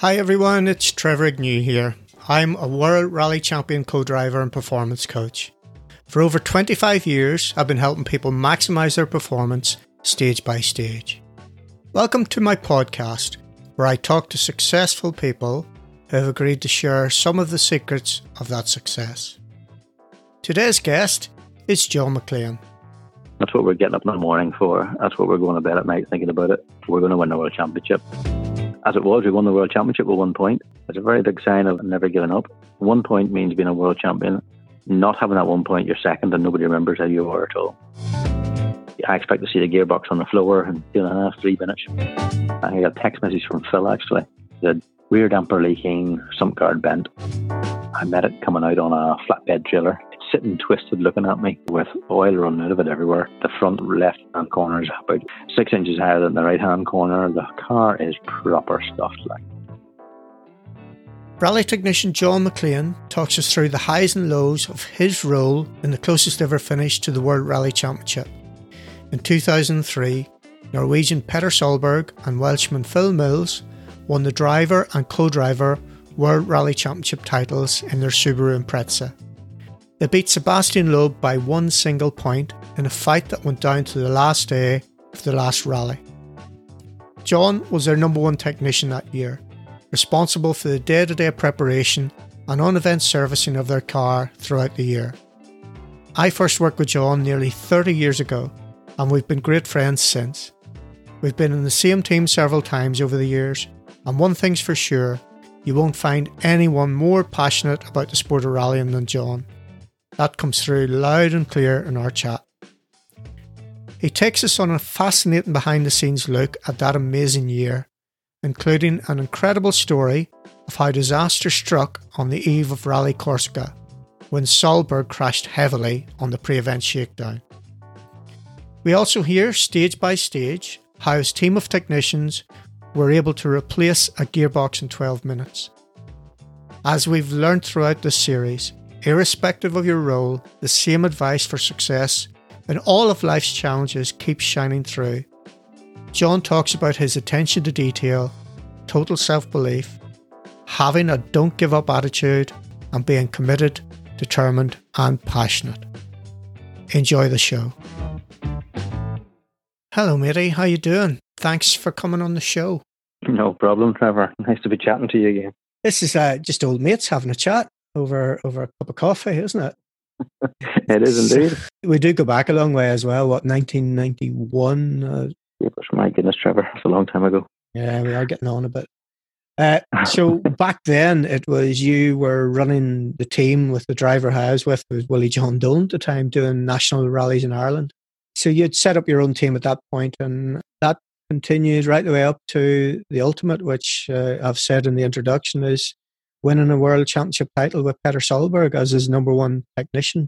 Hi everyone, it's Trevor Agnew here. I'm a World Rally Champion co driver and performance coach. For over 25 years, I've been helping people maximize their performance stage by stage. Welcome to my podcast, where I talk to successful people who have agreed to share some of the secrets of that success. Today's guest is John McLean. That's what we're getting up in the morning for. That's what we're going to bed at night thinking about it. We're going to win the World Championship. As it was, we won the World Championship with one point. It's a very big sign of never giving up. One point means being a world champion. Not having that one point, you're second, and nobody remembers how you were at all. I expect to see the gearbox on the floor in two and a half, three minutes. I got a text message from Phil actually. He said, rear damper leaking, sump guard bent. I met it coming out on a flatbed trailer. Sitting twisted looking at me with oil running out of it everywhere. The front left hand corner is about six inches higher than the right hand corner. The car is proper stuffed like. Rally technician John McLean talks us through the highs and lows of his role in the closest ever finish to the World Rally Championship. In 2003, Norwegian Petter Solberg and Welshman Phil Mills won the driver and co driver World Rally Championship titles in their Subaru Impreza. They beat Sébastien Loeb by one single point in a fight that went down to the last day of the last rally. John was their number one technician that year responsible for the day to day preparation and on event servicing of their car throughout the year. I first worked with John nearly 30 years ago, and we've been great friends since. We've been in the same team several times over the years, and one thing's for sure you won't find anyone more passionate about the sport of rallying than John. That comes through loud and clear in our chat. He takes us on a fascinating behind the scenes look at that amazing year including an incredible story of how disaster struck on the eve of Rally Corsica when Solberg crashed heavily on the pre event shakedown. We also hear stage by stage how his team of technicians were able to replace a gearbox in 12 minutes. As we've learned throughout this series, irrespective of your role, the same advice for success and all of life's challenges keeps shining through John talks about his attention to detail, total self belief, having a don't give up attitude, and being committed, determined, and passionate. Enjoy the show. Hello, matey. How you doing? Thanks for coming on the show. No problem, Trevor. Nice to be chatting to you again. This is uh, just old mates having a chat over over a cup of coffee, isn't it? it is indeed. We do go back a long way as well. What 1991? Uh, my goodness, Trevor, it's a long time ago. Yeah, we are getting on a bit. Uh, so back then, it was you were running the team with the driver I was with was Willie John Dolan at the time, doing national rallies in Ireland. So you'd set up your own team at that point, and that continued right the way up to the ultimate, which uh, I've said in the introduction is winning a world championship title with Petter Solberg as his number one technician.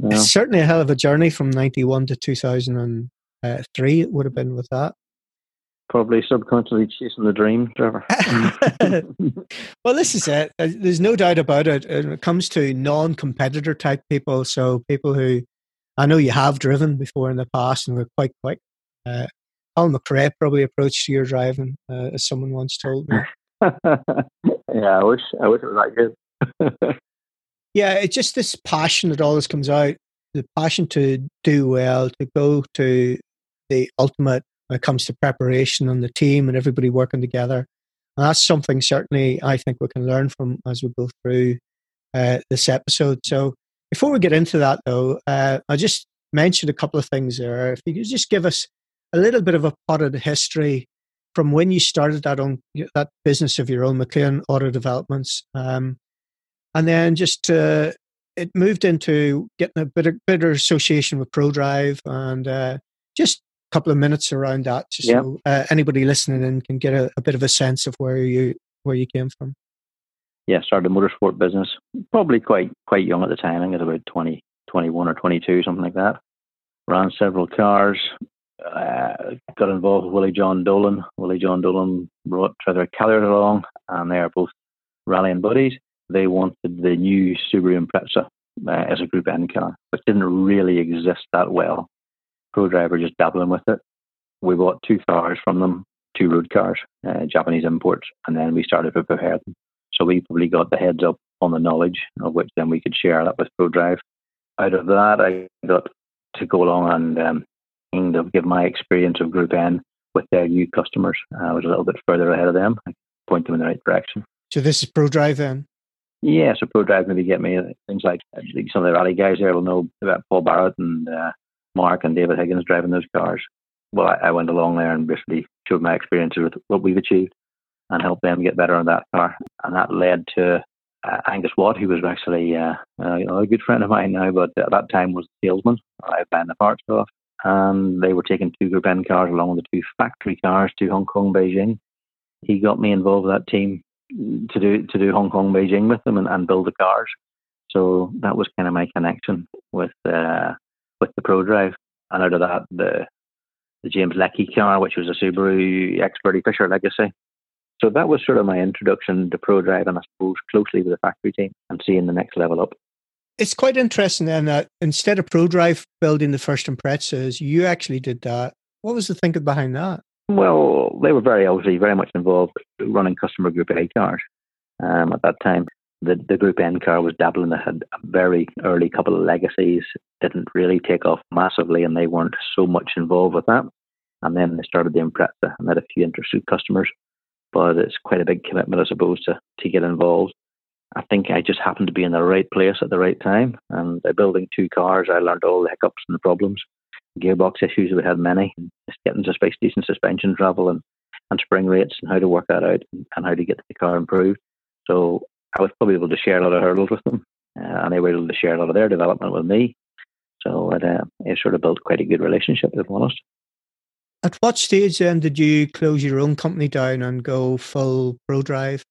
Yeah. It's certainly a hell of a journey from 91 to 2000 uh, it would have been with that. Probably subconsciously chasing the dream, Trevor. well, this is it. Uh, there's no doubt about it. When it comes to non-competitor type people, so people who I know you have driven before in the past and were quite quick. Uh, Al McRae probably approached your driving, uh, as someone once told me. yeah, I wish I wish it was that good. yeah, it's just this passion that always comes out. The passion to do well, to go to the ultimate when it comes to preparation and the team and everybody working together. And that's something certainly I think we can learn from as we go through uh, this episode. So before we get into that, though, uh, I just mentioned a couple of things there. If you could just give us a little bit of a the history from when you started that own that business of your own, McLean Auto Developments, um, and then just uh, it moved into getting a bit better association with ProDrive and uh, just a couple of minutes around that, just so uh, anybody listening in can get a, a, bit of a sense of where you where you came from. Yeah, started a motorsport business. Probably quite quite young at the time. I think it was about 20, 21 or twenty two, something like that. Ran several cars. Uh, got involved with Willie John Dolan. Willie John Dolan brought Trevor Kelly along, and they are both rallying buddies. They wanted the new Subaru Impreza uh, as a Group N car, which didn't really exist that well ProDriver just dabbling with it. We bought two cars from them, two road cars, uh, Japanese imports, and then we started to prepare them. So we probably got the heads up on the knowledge of which then we could share that with ProDrive. Out of that, I got to go along and um, of give my experience of Group N with their new customers. I was a little bit further ahead of them. I point them in the right direction. So this is ProDrive then? Yeah, so ProDrive maybe get me things like some of the rally guys there will know about Paul Barrett and uh, Mark and David Higgins driving those cars. Well, I, I, went along there and basically showed my experiences with what we've achieved and helped them get better on that car. And that led to uh, Angus Watt, who was actually uh, uh, you know, a good friend of mine now, but at that time was a salesman. I buying the parts off. And they were taking two Group N cars along with the two factory cars to Hong Kong, Beijing. He got me involved with that team to do to do Hong Kong, Beijing with them and, and build the cars. So that was kind of my connection with uh, with the ProDrive. And out of that, the the James Leckie car, which was a Subaru X30 Fisher Legacy. So that was sort of my introduction to ProDrive and I suppose closely with the factory team and seeing the next level up. It's quite interesting then that instead of ProDrive building the first Imprezas, you actually did that. What was the thinking behind that? Well, they were very obviously very much involved running customer Group A cars um, at that time. The, the Group N car was dabbling. They had a very early couple of legacies, didn't really take off massively, and they weren't so much involved with that. And then they started the Impreza and had a few interested customers. But it's quite a big commitment, I suppose, to, to get involved. I think I just happened to be in the right place at the right time. And by building two cars, I learned all the hiccups and the problems gearbox issues. We had many, getting to space decent suspension travel and, and spring rates and how to work that out and, how to get the car improved. So I was probably able to share a lot of hurdles with them, uh, and they were able to share a lot of their development with me. So it, uh, it sort of built quite a good relationship, if I'm honest. At what stage then did you close your own company down and go full ProDrive?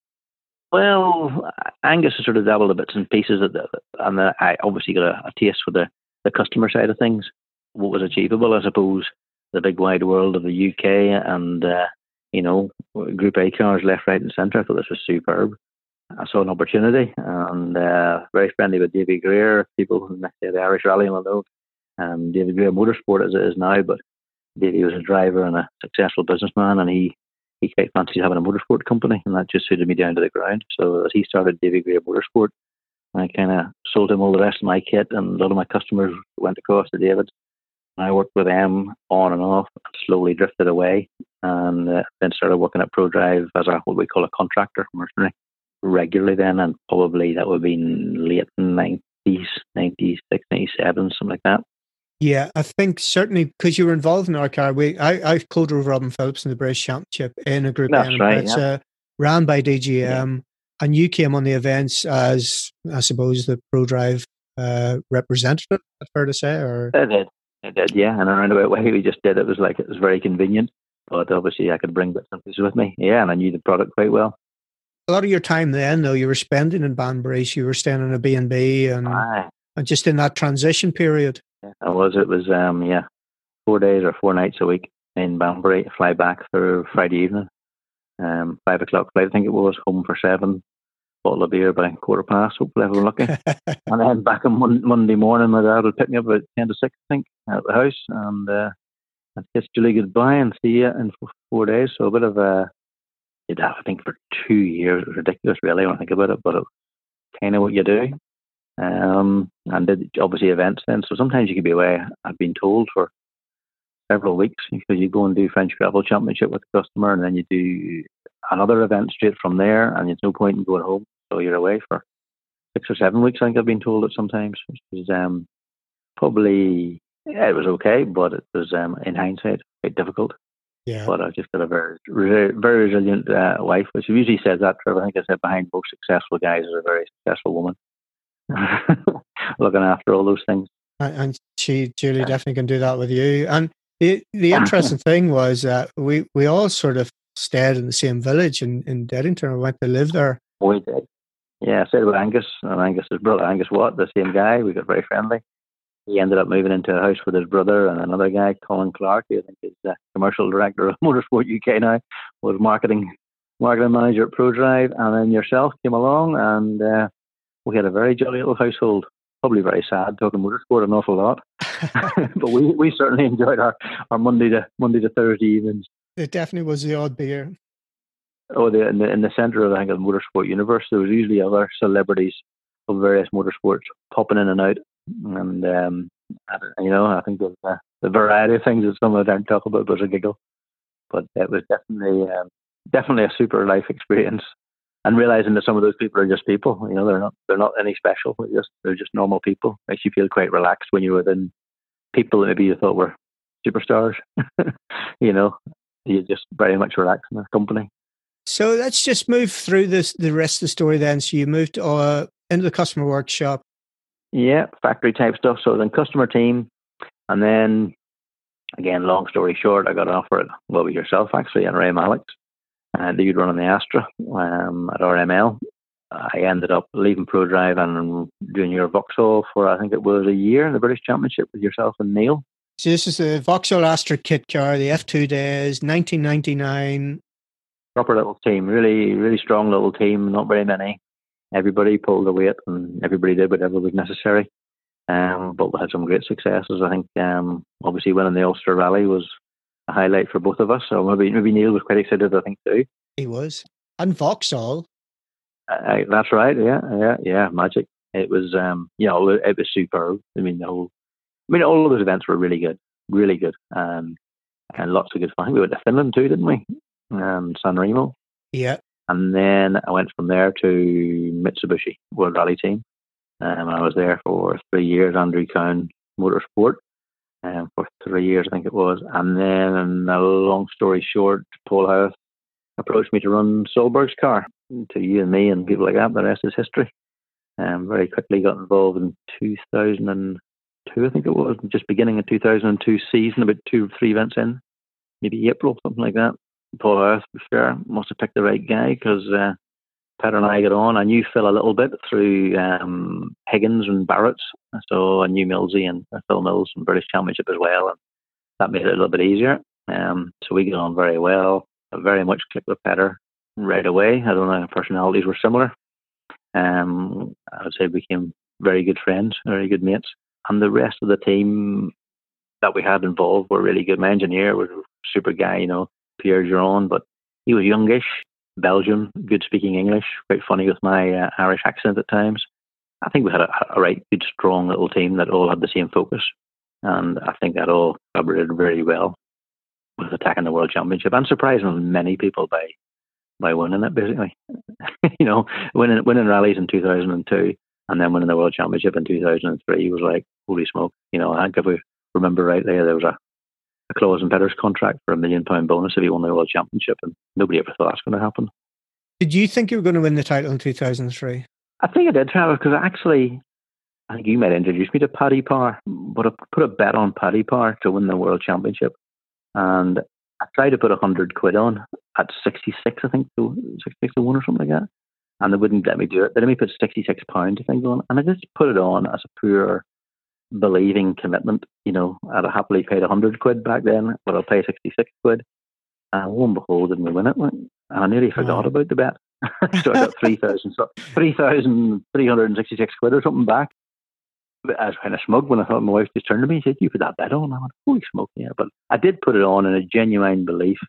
Well, Angus has sort of dabbled a bits and pieces, the, and I obviously got a, a taste for the, the customer side of things what was achievable, I suppose, the big wide world of the UK and, uh, you know, Group A cars left, right, and centre. I thought this was superb. I saw an opportunity and uh, very friendly with David Greer, people who the Irish Rally will know. Um, David Greer Motorsport as it is now, but Davey was a driver and a successful businessman, and he he quite fancied having a motorsport company, and that just suited me down to the ground. So as he started Davy Greer Motorsport, I kind of sold him all the rest of my kit, and a lot of my customers went across to David. I worked with them on and off, slowly drifted away, and uh, then started working at ProDrive as a what we call a contractor mercenary regularly. Then, and probably that would have been late nineties, ninety six, ninety seven, something like that. Yeah, I think certainly because you were involved in our car. We I I co-drove Robin Phillips in the British Championship in a group. That's right. Yeah. Uh, ran by DGM, yeah. and you came on the events as I suppose the ProDrive uh, representative. Fair to say, or I did. I did, yeah. And around about way we just did it was like it was very convenient. But obviously, I could bring bits and pieces with me. Yeah, and I knew the product quite well. A lot of your time then, though, you were spending in Banbury. So you were staying in a B and B, and and just in that transition period. Yeah, I was. It was um yeah, four days or four nights a week in Banbury. Fly back for Friday evening. Um, five o'clock flight. I think it was home for seven bottle of beer by quarter past, hopefully if I'm lucky. and then back on mon- Monday morning, my dad would pick me up at 10 to 6, I think, at the house. And uh, I'd kiss Julie goodbye and see you in four days. So a bit of a, did that, I think, for two years. It was ridiculous, really, when I think about it, but it kind of what you do. Um, and did obviously events then. So sometimes you could be away, I've been told, for several weeks because you go and do French Gravel Championship with the customer and then you do another event straight from there, and there's no point in going home. So you're away for six or seven weeks. I think I've been told it sometimes, which is um, probably yeah, it was okay, but it was um, in hindsight quite difficult. Yeah. But I've just got a very, very, very resilient uh, wife, which usually says that. Trevor, I think I said behind most successful guys is a very successful woman, looking after all those things. And she, Julie, definitely can do that with you. And the the interesting thing was that we we all sort of stayed in the same village in, in Deddington. I went to live there. We did. Yeah, I stayed with Angus, and Angus's brother, Angus Watt, the same guy. We got very friendly. He ended up moving into a house with his brother and another guy, Colin Clark, who I think is the commercial director of Motorsport UK now, was marketing marketing manager at ProDrive, and then yourself came along, and uh, we had a very jolly little household. Probably very sad talking motorsport an awful lot, but we, we certainly enjoyed our, our Monday to Monday to Thursday evenings It definitely was the odd beer. Oh, the, in the in the centre of I think of the motorsport universe, there was usually other celebrities of various motorsports popping in and out, and um, you know, I think the, the variety of things that some of them talk about was a giggle, but it was definitely um, definitely a super life experience. And realizing that some of those people are just people, you know, they're not they're not any special. They're just they're just normal people. Makes you feel quite relaxed when you're within people that maybe you thought were superstars. you know, you just very much relax in their company. So let's just move through this the rest of the story then. So you moved uh, into the customer workshop. Yeah, factory type stuff. So then customer team, and then again, long story short, I got an offer at well with yourself actually and Ray Mallock, and uh, you'd run on the Astra um, at RML. I ended up leaving ProDrive and doing your Vauxhall for I think it was a year in the British Championship with yourself and Neil. So this is the Vauxhall Astra kit car, the F2 days, 1999. Proper little team, really, really strong little team. Not very many. Everybody pulled the weight, and everybody did whatever was necessary. Um, but we had some great successes. I think um, obviously winning the Ulster Rally was a highlight for both of us. So maybe maybe Neil was quite excited. I think too. He was, and Vauxhall. Uh, that's right. Yeah, yeah, yeah. Magic. It was, um, you know, it was superb. I mean, the whole I mean, all of those events were really good, really good, um, and lots of good fun. We went to Finland too, didn't we? Um, San Remo. Yeah. And then I went from there to Mitsubishi World Rally Team. Um, I was there for three years, Andrew Cowan Motorsport, um, for three years, I think it was. And then, a long story short, Paul Howarth approached me to run Solberg's car to you and me and people like that. The rest is history. Um, very quickly got involved in 2002, I think it was, just beginning of 2002 season, about two, three events in, maybe April, something like that. Paul Howarth, to be fair, must have picked the right guy because uh, Petter and I got on. I knew Phil a little bit through um, Higgins and Barrett, so I knew Millsy and uh, Phil Mills from British Championship as well, and that made it a little bit easier. Um, so we got on very well. I very much clicked with Petter right away. I don't know, personalities were similar. Um, I would say we became very good friends, very good mates and the rest of the team that we had involved were really good. My engineer was a super guy, you know, Pierre Giron, but he was youngish, Belgian, good speaking English, quite funny with my uh, Irish accent at times. I think we had a, a right good, strong little team that all had the same focus, and I think that all collaborated very well with attacking the World Championship and surprising many people by by winning it. Basically, you know, winning winning rallies in 2002 and then winning the World Championship in 2003 was like, holy smoke. You know, I think if we remember rightly, there there was a, a clause in Petter's contract for a million pound bonus if he won the World Championship, and nobody ever thought that's going to happen. Did you think you were going to win the title in 2003? I think I did, Trevor, because actually, I think you might introduce me to Paddy Power, but I put a bet on Paddy Power to win the World Championship. And I tried to put a 100 quid on at 66, I think, 66 to 1 or something like that and they wouldn't let me do it. They let me put sixty six pounds, I think, on, and I just put it on as a pure believing commitment. You know, I'd have happily paid hundred quid back then, but I'll pay sixty six quid. And lo and behold, didn't we win it? And I nearly forgot oh. about the bet. so I got 3,000, so 3,366 quid or something back. I was kind of smug when I thought my wife just turned to me and said, You put that bet on? I went, Holy smoke, yeah. But I did put it on in a genuine belief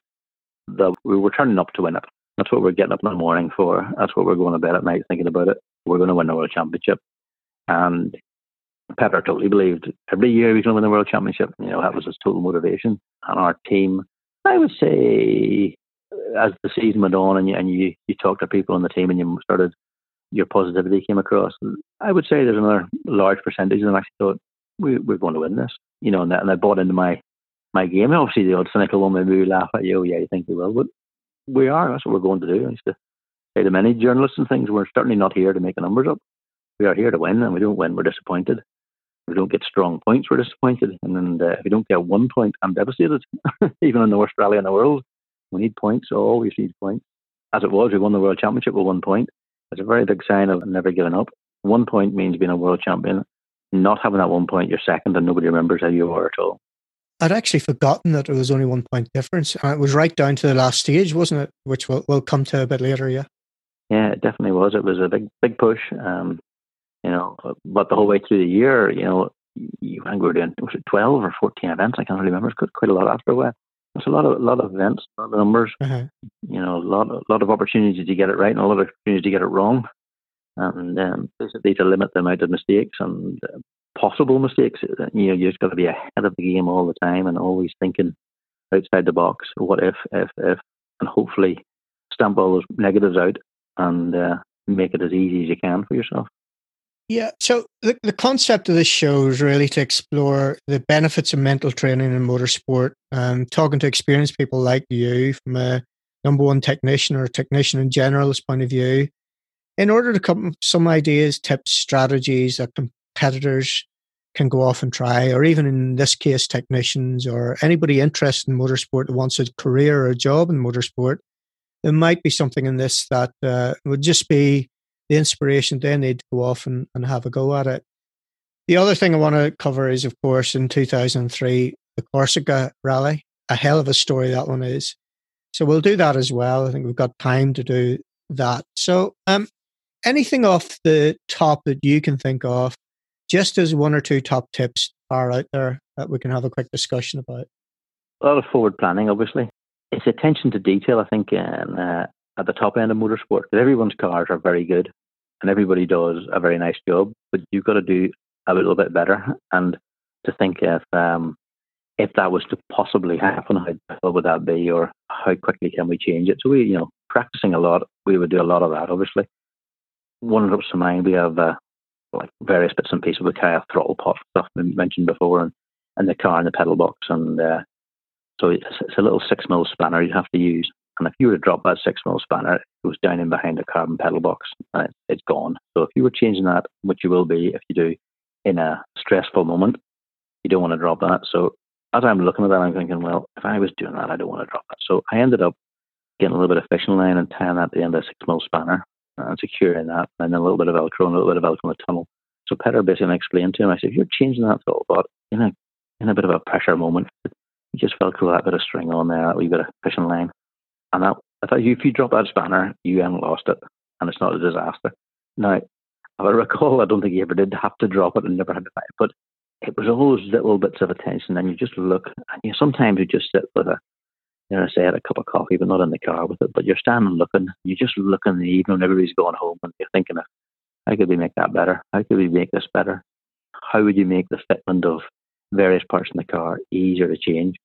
that we were turning up to win it. That's what we're getting up in the morning for. That's what we're going to bed at night thinking about it. We're going to win the World Championship. And Petter totally believed every year we can win the World Championship. You know, that was his total motivation. And our team, I would say, as the season went on and you, and you, you talked to people on the team and you started, your positivity came across. I would say there's another large percentage of them actually thought, we, we're going to win this. You know, and, that, and they bought into my my game. Obviously, the old cynical one maybe laugh at you, oh, yeah, you think we will, but we are. That's what we're going to do. I used to say to many journalists and things, we're certainly not here to make the numbers up. We are here to win, and we don't win, we're disappointed. If we don't get strong points, we're disappointed. And then uh, if we don't get one point, I'm devastated. Even in the worst rally in the world, we need points. Always need points. As it was, we won the world championship with one point. It's a very big sign of never giving up. One point means being a world champion. Not having that one point, you're second, and nobody remembers how you are at all. I'd actually forgotten that it was only one point difference. And it was right down to the last stage, wasn't it? Which we'll, we'll come to a bit later, yeah. Yeah, it definitely was. It was a big, big push. Um, you know, but the whole way through the year, you know, you, I think we were doing was it twelve or fourteen events. I can't really remember. It's quite a lot after a while. It's a lot of a lot of events, a lot of numbers. Uh-huh. You know, a lot a lot of opportunities to get it right and a lot of opportunities to get it wrong, and um, basically to limit the amount of mistakes and uh, possible mistakes. Uh, you know, you just got to be ahead of the game all the time and always thinking outside the box. What if, if, if, and hopefully stamp all those negatives out and uh, make it as easy as you can for yourself. Yeah. So the, the concept of this show is really to explore the benefits of mental training in motorsport and talking to experienced people like you from a number one technician or a technician in generalist point of view in order to come up with some ideas, tips, strategies that competitors can go off and try, or even in this case, technicians or anybody interested in motorsport that wants a career or a job in motorsport, there might be something in this that uh, would just be the inspiration they need to go off and, and have a go at it. The other thing I want to cover is, of course, in 2003, the Corsica Rally. A hell of a story that one is. So we'll do that as well. I think we've got time to do that. So, um, anything off the top that you can think of, just as one or two top tips are out there that we can have a quick discussion about? A lot of forward planning, obviously. It's attention to detail, I think, and, uh, at the top end of motorsport. Everyone's cars are very good and everybody does a very nice job, but you've got to do a little bit better. And to think if um, if that was to possibly happen, how difficult would that be, or how quickly can we change it? So we, you know, practicing a lot, we would do a lot of that. Obviously, one that comes to mind, we have uh, like various bits and pieces of the car, throttle pot stuff we mentioned before, and, and the car and the pedal box, and uh, so it's, it's a little six mil spanner you have to use. And if you were to drop that six mil spanner, it goes down in behind a carbon pedal box and it, it's gone. So if you were changing that, which you will be if you do in a stressful moment, you don't want to drop that. So as I'm looking at that, I'm thinking, well, if I was doing that, I don't want to drop that. So I ended up getting a little bit of fishing line and tying that at the end of a six mil spanner and securing that, and then a little bit of Velcro and a little bit of Velcro in the tunnel. So Petter basically explained to him, I said, if you're changing that throttle pot in a in a bit of a pressure moment, you just Velcro that bit of string on there, that wee bit of fishing line, and that, I thought if you drop that spanner, you haven't lost it, and it's not a disaster. Now, if I recall, I don't think he ever did have to drop it and never had to find it, but it was all those little bits of attention, and you just look, and you sometimes you just sit with a, you know, say, had a cup of coffee, but not in the car with it, but you're standing looking, you just look in the evening, when everybody's going home, and you're thinking of, how could we make that better? How could we make this better? How would you make the fitment of various parts in the car easier to change?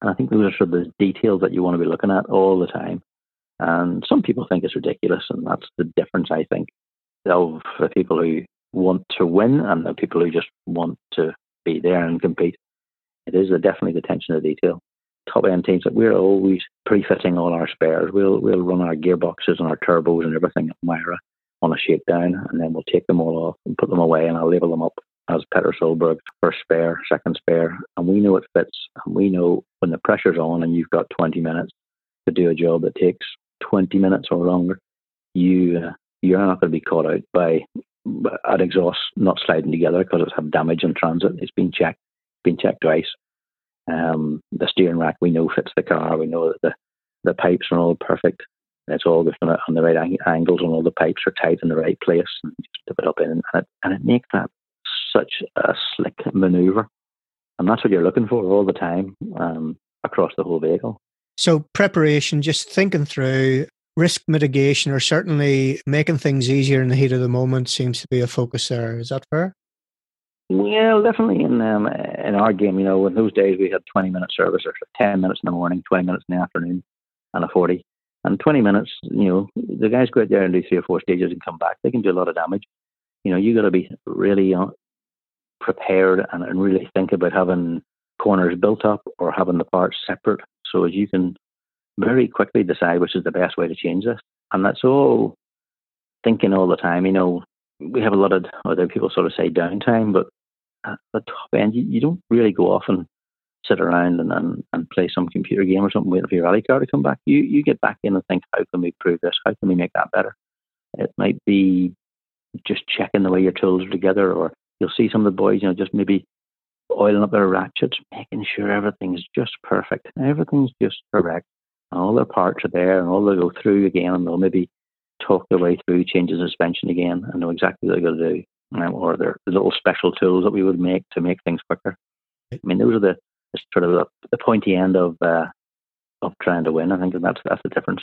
And I think those are sort of the details that you want to be looking at all the time. And some people think it's ridiculous, and that's the difference, I think, of the people who want to win and the people who just want to be there and compete. It is definitely the attention to detail. Top end teams, we're always pre-fitting all our spares. We'll we'll run our gearboxes and our turbos and everything at MIRA on a shakedown, and then we'll take them all off and put them away, and I'll label them up as Petter Solberg, first spare, second spare, and we know it fits. And we know when the pressure's on and you've got 20 minutes to do a job that takes 20 minutes or longer, you uh, you're not going to be caught out by an exhaust not sliding together because it's had damage in transit. It's been checked, been checked twice. Um, the steering rack we know fits the car. We know that the the pipes are all perfect. It's all on the right angles, and all the pipes are tight in the right place. And just tip it up in, and it, and it makes that such a slick maneuver. And that's what you're looking for all the time um, across the whole vehicle. So, preparation, just thinking through risk mitigation, or certainly making things easier in the heat of the moment, seems to be a focus there. Is that fair? Well, definitely in um, in our game, you know, in those days we had 20 minute service or 10 minutes in the morning, 20 minutes in the afternoon, and a 40. And 20 minutes, you know, the guys go out there and do three or four stages and come back. They can do a lot of damage. You know, you got to be really prepared and, and really think about having corners built up or having the parts separate so as you can very quickly decide which is the best way to change this. And that's all thinking all the time. You know, we have a lot of other people sort of say downtime, but at the top end, you, you don't really go off and sit around and, and, and play some computer game or something waiting for your rally car to come back. You you get back in and think, how can we improve this? How can we make that better? It might be just checking the way your tools are together or you'll see some of the boys, you know, just maybe oiling up their ratchets, making sure everything's just perfect. Everything's just correct. And all their parts are there and all they'll go through again and they'll maybe talk their way through changes suspension again and know exactly what they're going to do. Or their little special tools that we would make to make things quicker. I mean, those are the it's sort of the, the pointy end of uh, of trying to win. I think that's that's the difference.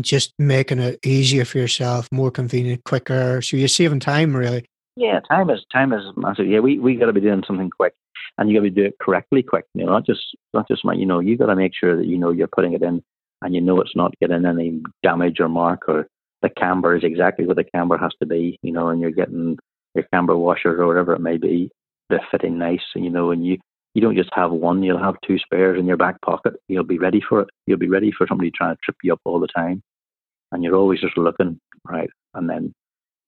Just making it easier for yourself, more convenient, quicker. So you're saving time, really. Yeah, time is time is massive. Yeah, we we got to be doing something quick, and you got to do it correctly, quick. You know, not just not just you know, you got to make sure that you know you're putting it in, and you know it's not getting any damage or mark, or the camber is exactly what the camber has to be. You know, and you're getting your camber washers or whatever it may be, they're fitting nice. You know, and you you don't just have one, you'll have two spares in your back pocket. You'll be ready for it. You'll be ready for somebody trying to trip you up all the time. And you're always just looking, right? And then,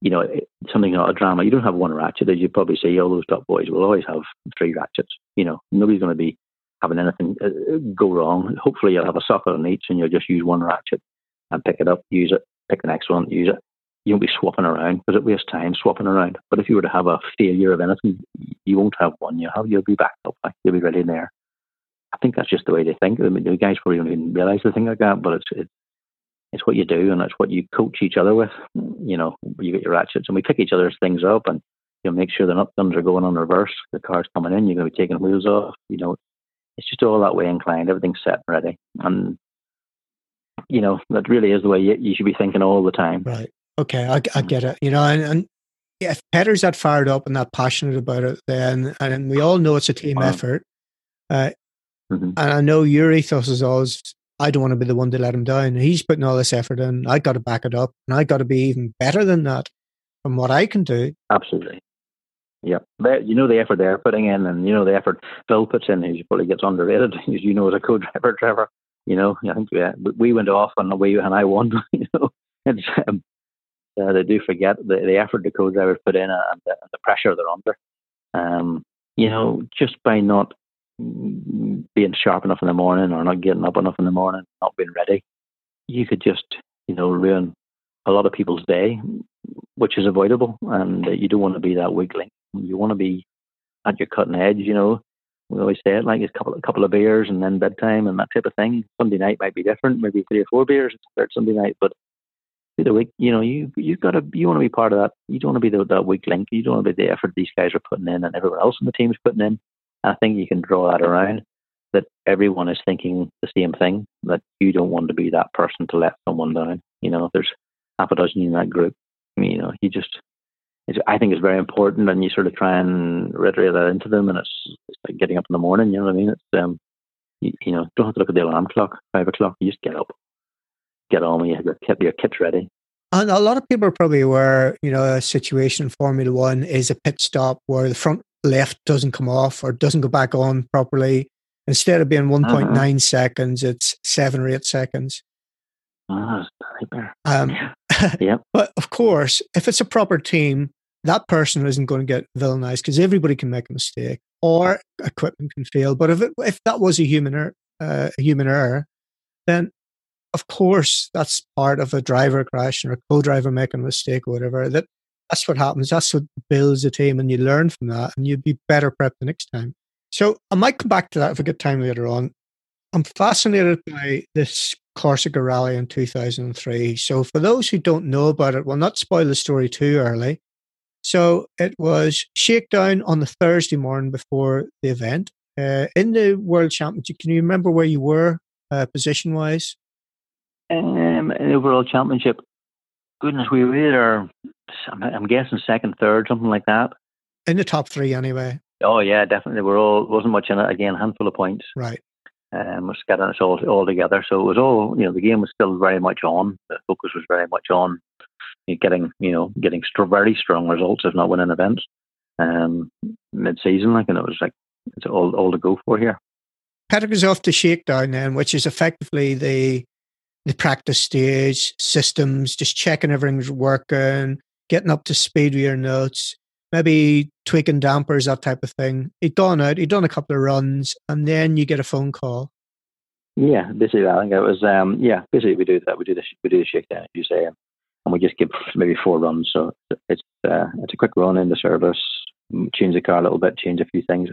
you know, something not a drama. You don't have one ratchet, as you probably see, all those top boys will always have three ratchets. You know, nobody's going to be having anything uh, uh, go wrong. Hopefully, you'll have a socket on each and you'll just use one ratchet and pick it up, use it, pick the next one, use it you won't be swapping around because it wastes time swapping around. But if you were to have a failure of anything, you won't have one. You have you'll be back up, you'll be ready there. I think that's just the way they think. I mean, the guys probably don't even realize the thing like that, but it's it's it's what you do and it's what you coach each other with. You know, you get your ratchets and we pick each other's things up and you know make sure the nut guns are going on reverse. The car's coming in, you're going to be taking wheels off. You know, it's just all that way inclined. Everything's set and ready, and you know that really is the way you, you should be thinking all the time. Right. Okay, I, I mm. get it. You know, and, and yeah, if Petter's that fired up and that passionate about it, then and we all know it's a team effort. Uh, mm-hmm. And I know your ethos is always, I don't want to be the one to let him down. He's putting all this effort in. I got to back it up, and I got to be even better than that from what I can do. Absolutely. Yeah, you know the effort they're putting in, and you know the effort Phil puts in. He probably gets underrated, as you know as a co-driver, Trevor. You know, I think yeah, we went off and we and I won. You know, it's um, uh, they do forget the, the effort the co-drivers put in and the, the pressure they're under. Um, you know, just by not being sharp enough in the morning or not getting up enough in the morning, not being ready, you could just, you know, ruin a lot of people's day, which is avoidable. And you don't want to be that weak link. You want to be at your cutting edge, you know. We always say it like a couple, a couple of beers and then bedtime and that type of thing. Sunday night might be different, maybe three or four beers, third Sunday night, but the week, you know, you you've got to you want to be part of that. You don't want to be the, that weak link. You don't want to be the effort these guys are putting in and everyone else in the team is putting in. I think you can draw that around that everyone is thinking the same thing. That you don't want to be that person to let someone down. You know, if there's half a dozen in that group, I mean, you know, you just. I think it's very important, and you sort of try and reiterate that into them, and it's, it's like getting up in the morning. You know what I mean? It's um, you, you know, don't have to look at the alarm clock, five o'clock. You just get up, get on with your kit, your kit's ready. And a lot of people are probably aware, you know, a situation in Formula One is a pit stop where the front left doesn't come off or doesn't go back on properly. Instead of being 1.9 uh-huh. seconds, it's seven or eight seconds. Ah, um, yeah. But of course, if it's a proper team, that person isn't going to get villainized because everybody can make a mistake or equipment can fail. But if it, if that was a human er, uh, a human error, then of course, that's part of a driver crash or a co-driver making a mistake or whatever. That that's what happens. That's what builds a team, and you learn from that, and you'd be better prepped the next time. So I might come back to that if I get time later on. I'm fascinated by this Corsica rally in 2003. So for those who don't know about it, we'll not spoil the story too early. So it was shakedown on the Thursday morning before the event. Uh, in the World Championship, can you remember where you were uh, position wise? Um, in the overall championship, goodness, we were either, I'm guessing second, third, something like that. In the top three, anyway. Oh yeah, definitely. We're all wasn't much in it. Again, handful of points. Right. Um, we're scattering us all all together. So it was all you know. The game was still very much on. The focus was very much on getting you know getting st- very strong results, if not winning events. Um, mid season, like, and it was like it's all all to go for here. Patrick is off to Shakedown then, which is effectively the the practice stage, systems, just checking everything's working, getting up to speed with your notes, maybe tweaking dampers, that type of thing. He'd gone out, he'd done a couple of runs, and then you get a phone call. Yeah, basically, I think it was. Um, yeah, basically, we do that. We do the we do the shakedown, as you say, and we just give maybe four runs. So it's uh, it's a quick run in the service, change the car a little bit, change a few things,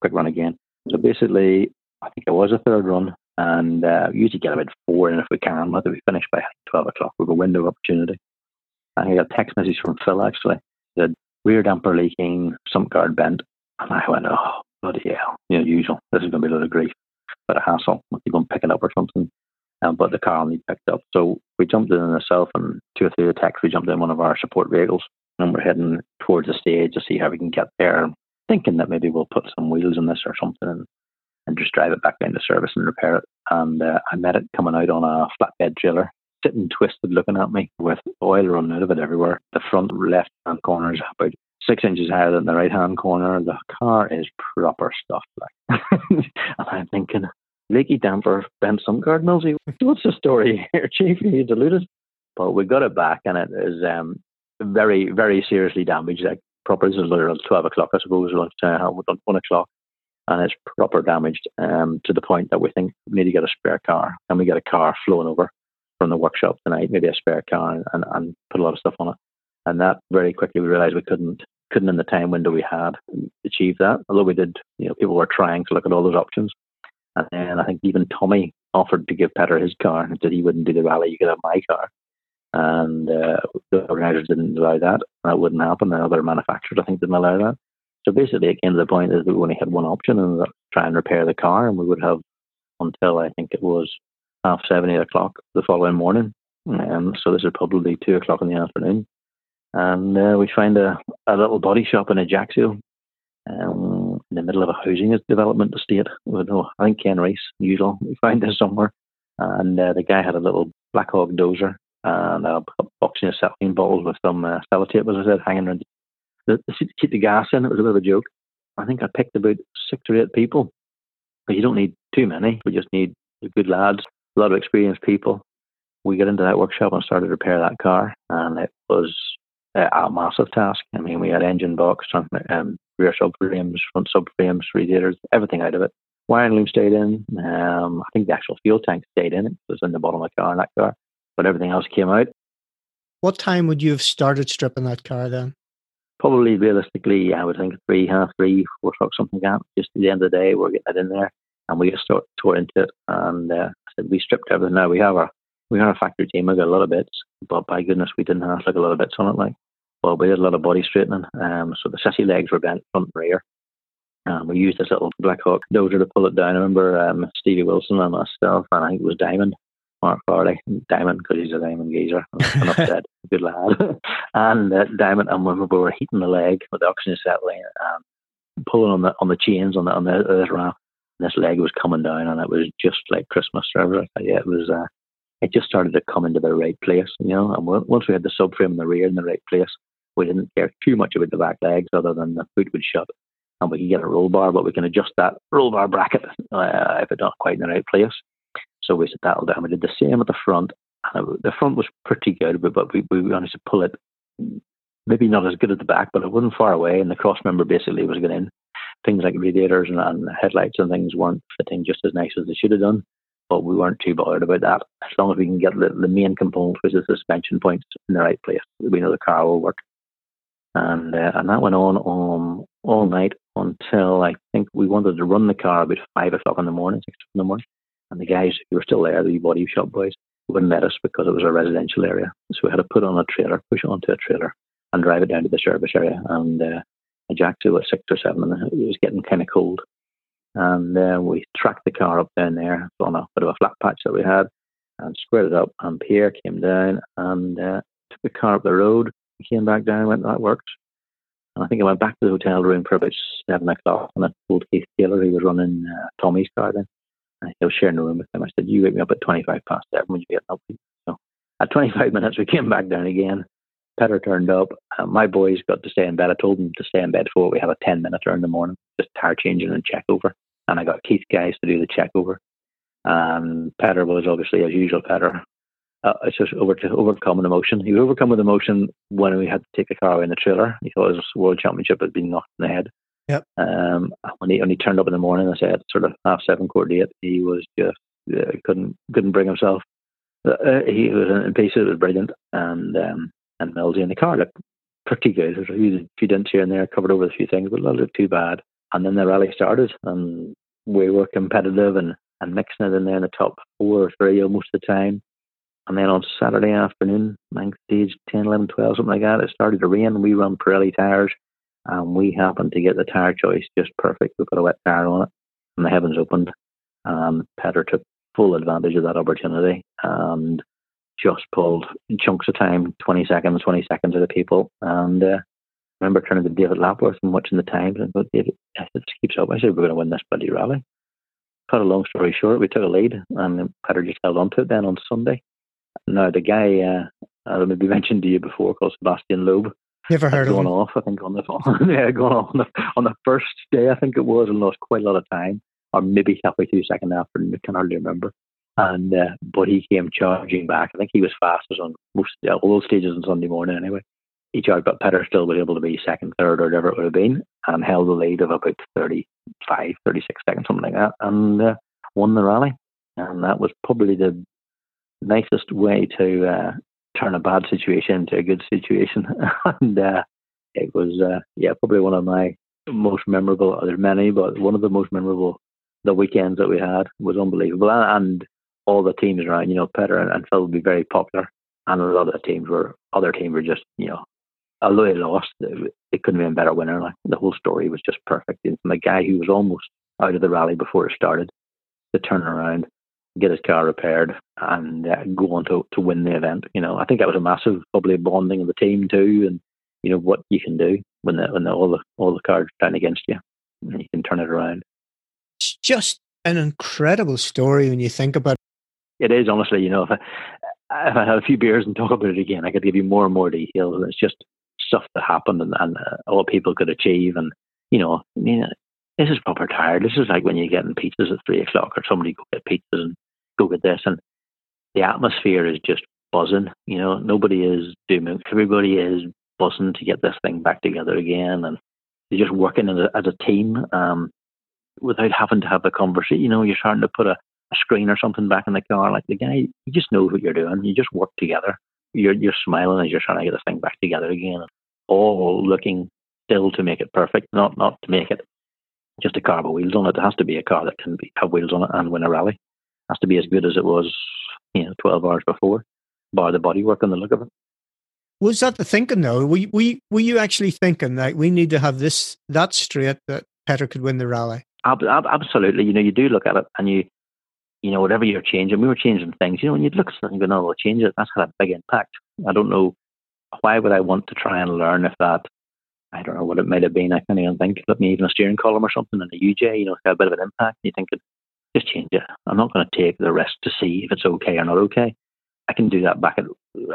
quick run again. So basically, I think it was a third run, and uh, usually get about four in if we can, whether we finish by 12 o'clock with a window opportunity. And I got a text message from Phil actually. Said, rear damper leaking, sump guard bent. And I went, oh, bloody hell, you know, usual. This is going to be a lot of grief, but a hassle. You go and pick it up or something. Um, but the car only picked up. So we jumped in myself and two or three of the techs, we jumped in one of our support vehicles and we're heading towards the stage to see how we can get there, thinking that maybe we'll put some wheels on this or something and, and just drive it back down to service and repair it. And uh, I met it coming out on a flatbed trailer, sitting twisted looking at me with oil running out of it everywhere. The front left hand corner is about six inches higher than the right hand corner. The car is proper stuff. Like, and I'm thinking, leaky damper, bent some nosy. What's the story here, Chief? Are You deluded. But we got it back, and it is um, very, very seriously damaged. Like proper, is around 12 o'clock, I suppose, lunchtime, 1 o'clock. And it's proper damaged um, to the point that we think we need to get a spare car. And we get a car flown over from the workshop tonight, maybe a spare car, and, and, and put a lot of stuff on it. And that very quickly we realized we couldn't couldn't in the time window we had achieve that. Although we did, you know, people were trying to look at all those options. And then I think even Tommi offered to give Petter his car and said he wouldn't do the rally, you could have my car. And uh, the organisers didn't allow that. That wouldn't happen. The other manufacturers, I think, didn't allow that. So basically, it came to the point that we only had one option, and that try and repair the car, and we would have until I think it was half seven, eight o'clock the following morning. Um, so this is probably two o'clock in the afternoon, and uh, we find a, a little body shop in Ajaccio, um, in the middle of a housing development estate. With, oh, I think Ken Reese, usual. We find this somewhere, and uh, the guy had a little Black Hawk dozer and a box of acetylene bottles with some uh, sellotape, as I said, hanging around the, the, to keep the gas in. It was a bit of a joke. I think I picked about six or eight people. But you don't need too many. We just need good lads, a lot of experienced people. We got into that workshop and started to repair that car, and it was uh, a massive task. I mean, we had engine box, um, rear subframes, front subframes, radiators, everything out of it. Wiring loom stayed in. Um, I think the actual fuel tank stayed in. It was in the bottom of the car in that car, but everything else came out. What time would you have started stripping that car then? Probably realistically, I would think three, half three, four o'clock, something like that. Just at the end of the day, we're getting it in there and we just start tore into it. And uh, said, we stripped everything now. We have our we have a factory team. We got a lot of bits, but by goodness, we didn't have like a lot of bits on it. Like, well, we did a lot of body straightening. Um, so the chassis legs were bent front and rear. Um, we used this little Black Hawk dozer to pull it down. I remember um, Stevie Wilson and myself, and I think it was Diamond, Mark Farley, Diamond, because he's a Diamond geezer. Good lad. and uh, Diamond, and when we were heating the leg with the oxygen acetylene, um, pulling on the on the chains on the on the, this ramp, this leg was coming down, and it was just like Christmas. Forever. Yeah, it was. Uh, it just started to come into the right place, you know. And once we had the subframe in the rear in the right place, we didn't care too much about the back legs other than the boot would shut and we can get a roll bar, but we can adjust that roll bar bracket uh, if it's not quite in the right place. So we said that'll do. And we did the same at the front. And the front was pretty good, but, we, we managed to pull it maybe not as good at the back, but it wasn't far away. And the cross member basically was getting in. Things like radiators and, and headlights and things weren't fitting just as nice as they should have done but we weren't too bothered about that. As long as we can get the, the main component, which is the suspension points, in the right place, we know the car will work. And uh, and that went on um, all night until I think we wanted to run the car about five o'clock in the morning, six in the morning. And the guys who were still there, the body shop boys, wouldn't let us because it was a residential area. So we had to put on a trailer, push it onto a trailer, and drive it down to the service area. And uh, I jacked to at six or seven, and it was getting kind of cold and uh, we tracked the car up down there on a bit of a flat patch that we had and squared it up. And Pierre came down and uh, took the car up the road. He came back down went, that works. And I think I went back to the hotel room for about seven o'clock and I told Keith Taylor he was running uh, Tommi's car then. Was sharing the room with him. I said, You wake me up at 25 past seven when you get up. So at 25 minutes, we came back down again. Petter turned up. Uh, my boys got to stay in bed. I told them to stay in bed for we have a 10 minute in the morning, just tire changing and check over. And I got Keith guys to do the check over. And Petter was obviously, as usual, Petter. Uh, it's just over to overcome an emotion. He was overcome with emotion when we had to take the car away in the trailer. He thought his world championship had been knocked in the head. Yep. Um, when he when he turned up in the morning, I said sort of half seven, quarter eight, he was just uh, couldn't couldn't bring himself. Uh, he was in pieces. It was brilliant, and um, and Millsy in the car looked pretty good. There's a few, dents here and there, covered over a few things, but not look too bad. And then the rally started, and we were competitive and, and mixing it in there in the top four or three almost the time. And then on Saturday afternoon, I think stage 10, 11, 12, something like that, it started to rain. We run Pirelli tires. And we happened to get the tire choice just perfect. We put a wet tire on it, and the heavens opened. And Petter took full advantage of that opportunity and just pulled chunks of time 20 seconds, 20 seconds of the people. And uh, I remember turning to David Lapworth and watching the times and but David, I said, keeps up. I said, we're going to win this bloody rally. Cut a long story short, we took a lead and Petter just held on to it then on Sunday. Now, the guy uh, I maybe mentioned to you before called Sébastien Loeb. Never heard of him. off, I think, on the yeah, going off on the, on the first day, I think it was, and lost quite a lot of time, or maybe halfway through the second after, I can hardly remember. And uh, but he came charging back. I think he was fastest on most yeah, all those stages on Sunday morning anyway. He charged, but Petter still was able to be second, third, or whatever it would have been, and held the lead of about 35, 36 seconds, something like that, and uh, won the rally. And that was probably the nicest way to uh, turn a bad situation into a good situation. and uh, it was, uh, yeah, probably one of my most memorable. There's many, but one of the most memorable the weekends that we had was unbelievable. And, all the teams around, you know, Petter and, and Phil would be very popular. And a lot of the teams were, other teams were just, you know, although they lost, it couldn't have been a better winner. Like the whole story was just perfect. And a guy who was almost out of the rally before it started to turn around get his car repaired and uh, go on to, to win the event. You know, I think that was a massive probably bonding of the team too, and you know what you can do when the, when the, all the all the cards down against you, and you can turn it around. It's just an incredible story when you think about. it. It is honestly, you know, if I, if I had a few beers and talk about it again, I could give you more and more details. And it's just stuff that happened and, and uh, all people could achieve, and you know, you know, this is proper tired. This is like when you're getting pizzas at three o'clock or somebody go get pizzas and go get this. And the atmosphere is just buzzing. You know, nobody is doing, everybody is buzzing to get this thing back together again. And you're just working as a, as a team um, without having to have a conversation. You know, you're starting to put a, a screen or something back in the car. Like the guy, he just knows what you're doing. You just work together. You're, you're smiling as you're trying to get this thing back together again. All looking still to make it perfect, not not to make it just a car with wheels on it. It has to be a car that can be, have wheels on it and win a rally. Has to be as good as it was, you know, 12 hours before, bar the bodywork and the look of it. Was that the thinking though? Were you, were you, were you actually thinking that we need to have this that straight that Petter could win the rally? Ab- ab- absolutely. You know, you do look at it and you, you know, whatever you're changing, we were changing things. You know, and you'd look at something, you go, no, we'll change it. That's had a big impact. I don't know why would I want to try and learn if that I don't know what it might have been. I can't even think. Let me even a steering column or something in a UJ, you know, it's got a bit of an impact. You think, just change it. I'm not going to take the risk to see if it's okay or not okay. I can do that back at,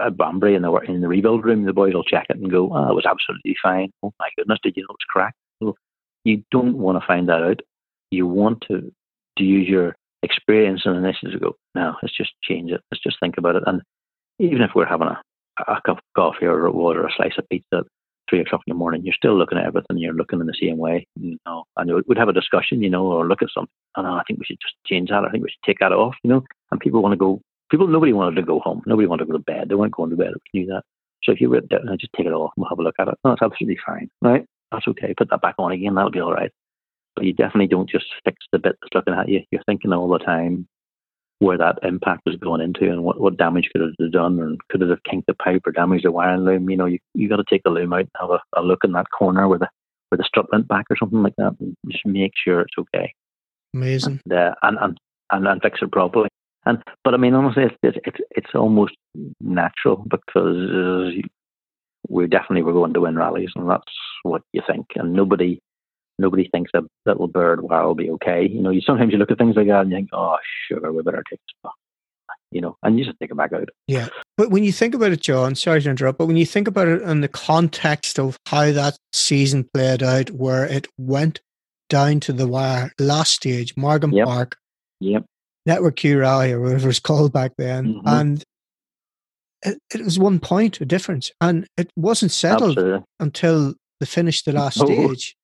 at Banbury in the in the rebuild room. The boys will check it and go, "Oh, it was absolutely fine." Oh my goodness, did you know it's cracked? You don't want to find that out. You want to to use your experience and initiative to go. No, let's just change it. Let's just think about it. And even if we're having a, a cup of coffee or water or a slice of pizza three o'clock in the morning, you're still looking at everything. You're looking in the same way, you know. And we'd have a discussion, you know, or look at something. And ah, I think we should just change that. I think we should take that off, you know. And people want to go. People, nobody wanted to go home. Nobody wanted to go to bed. They weren't going to bed. We knew that. So if you were down, just take it off and we'll have a look at it. No, it's absolutely fine, right? That's okay. Put that back on again. That'll be all right. But you definitely don't just fix the bit that's looking at you. You're thinking all the time where that impact was going into and what, what damage could it have done and could it have kinked the pipe or damaged the wiring loom. You know, you you got to take the loom out and have a, a, look in that corner where the where the strut went back or something like that and just make sure it's okay. Amazing. And, uh, and, and, and, and fix it properly. And but I mean, honestly, it's it's it's, it's almost natural because we definitely were going to win rallies, and that's what you think. And nobody nobody thinks that little bird will be okay. You know, you sometimes you look at things like that and you think, oh, sugar, we better take this back. You know, and you just take it back out. Yeah. But when you think about it, John, sorry to interrupt, but when you think about it in the context of how that season played out, where it went down to the wire, last stage, Margam yep. Park, yep. Network Q Rally, or whatever it's called back then. Mm-hmm. And it, it, was one point of difference. And it wasn't settled Absolutely. until they finished the last oh. stage.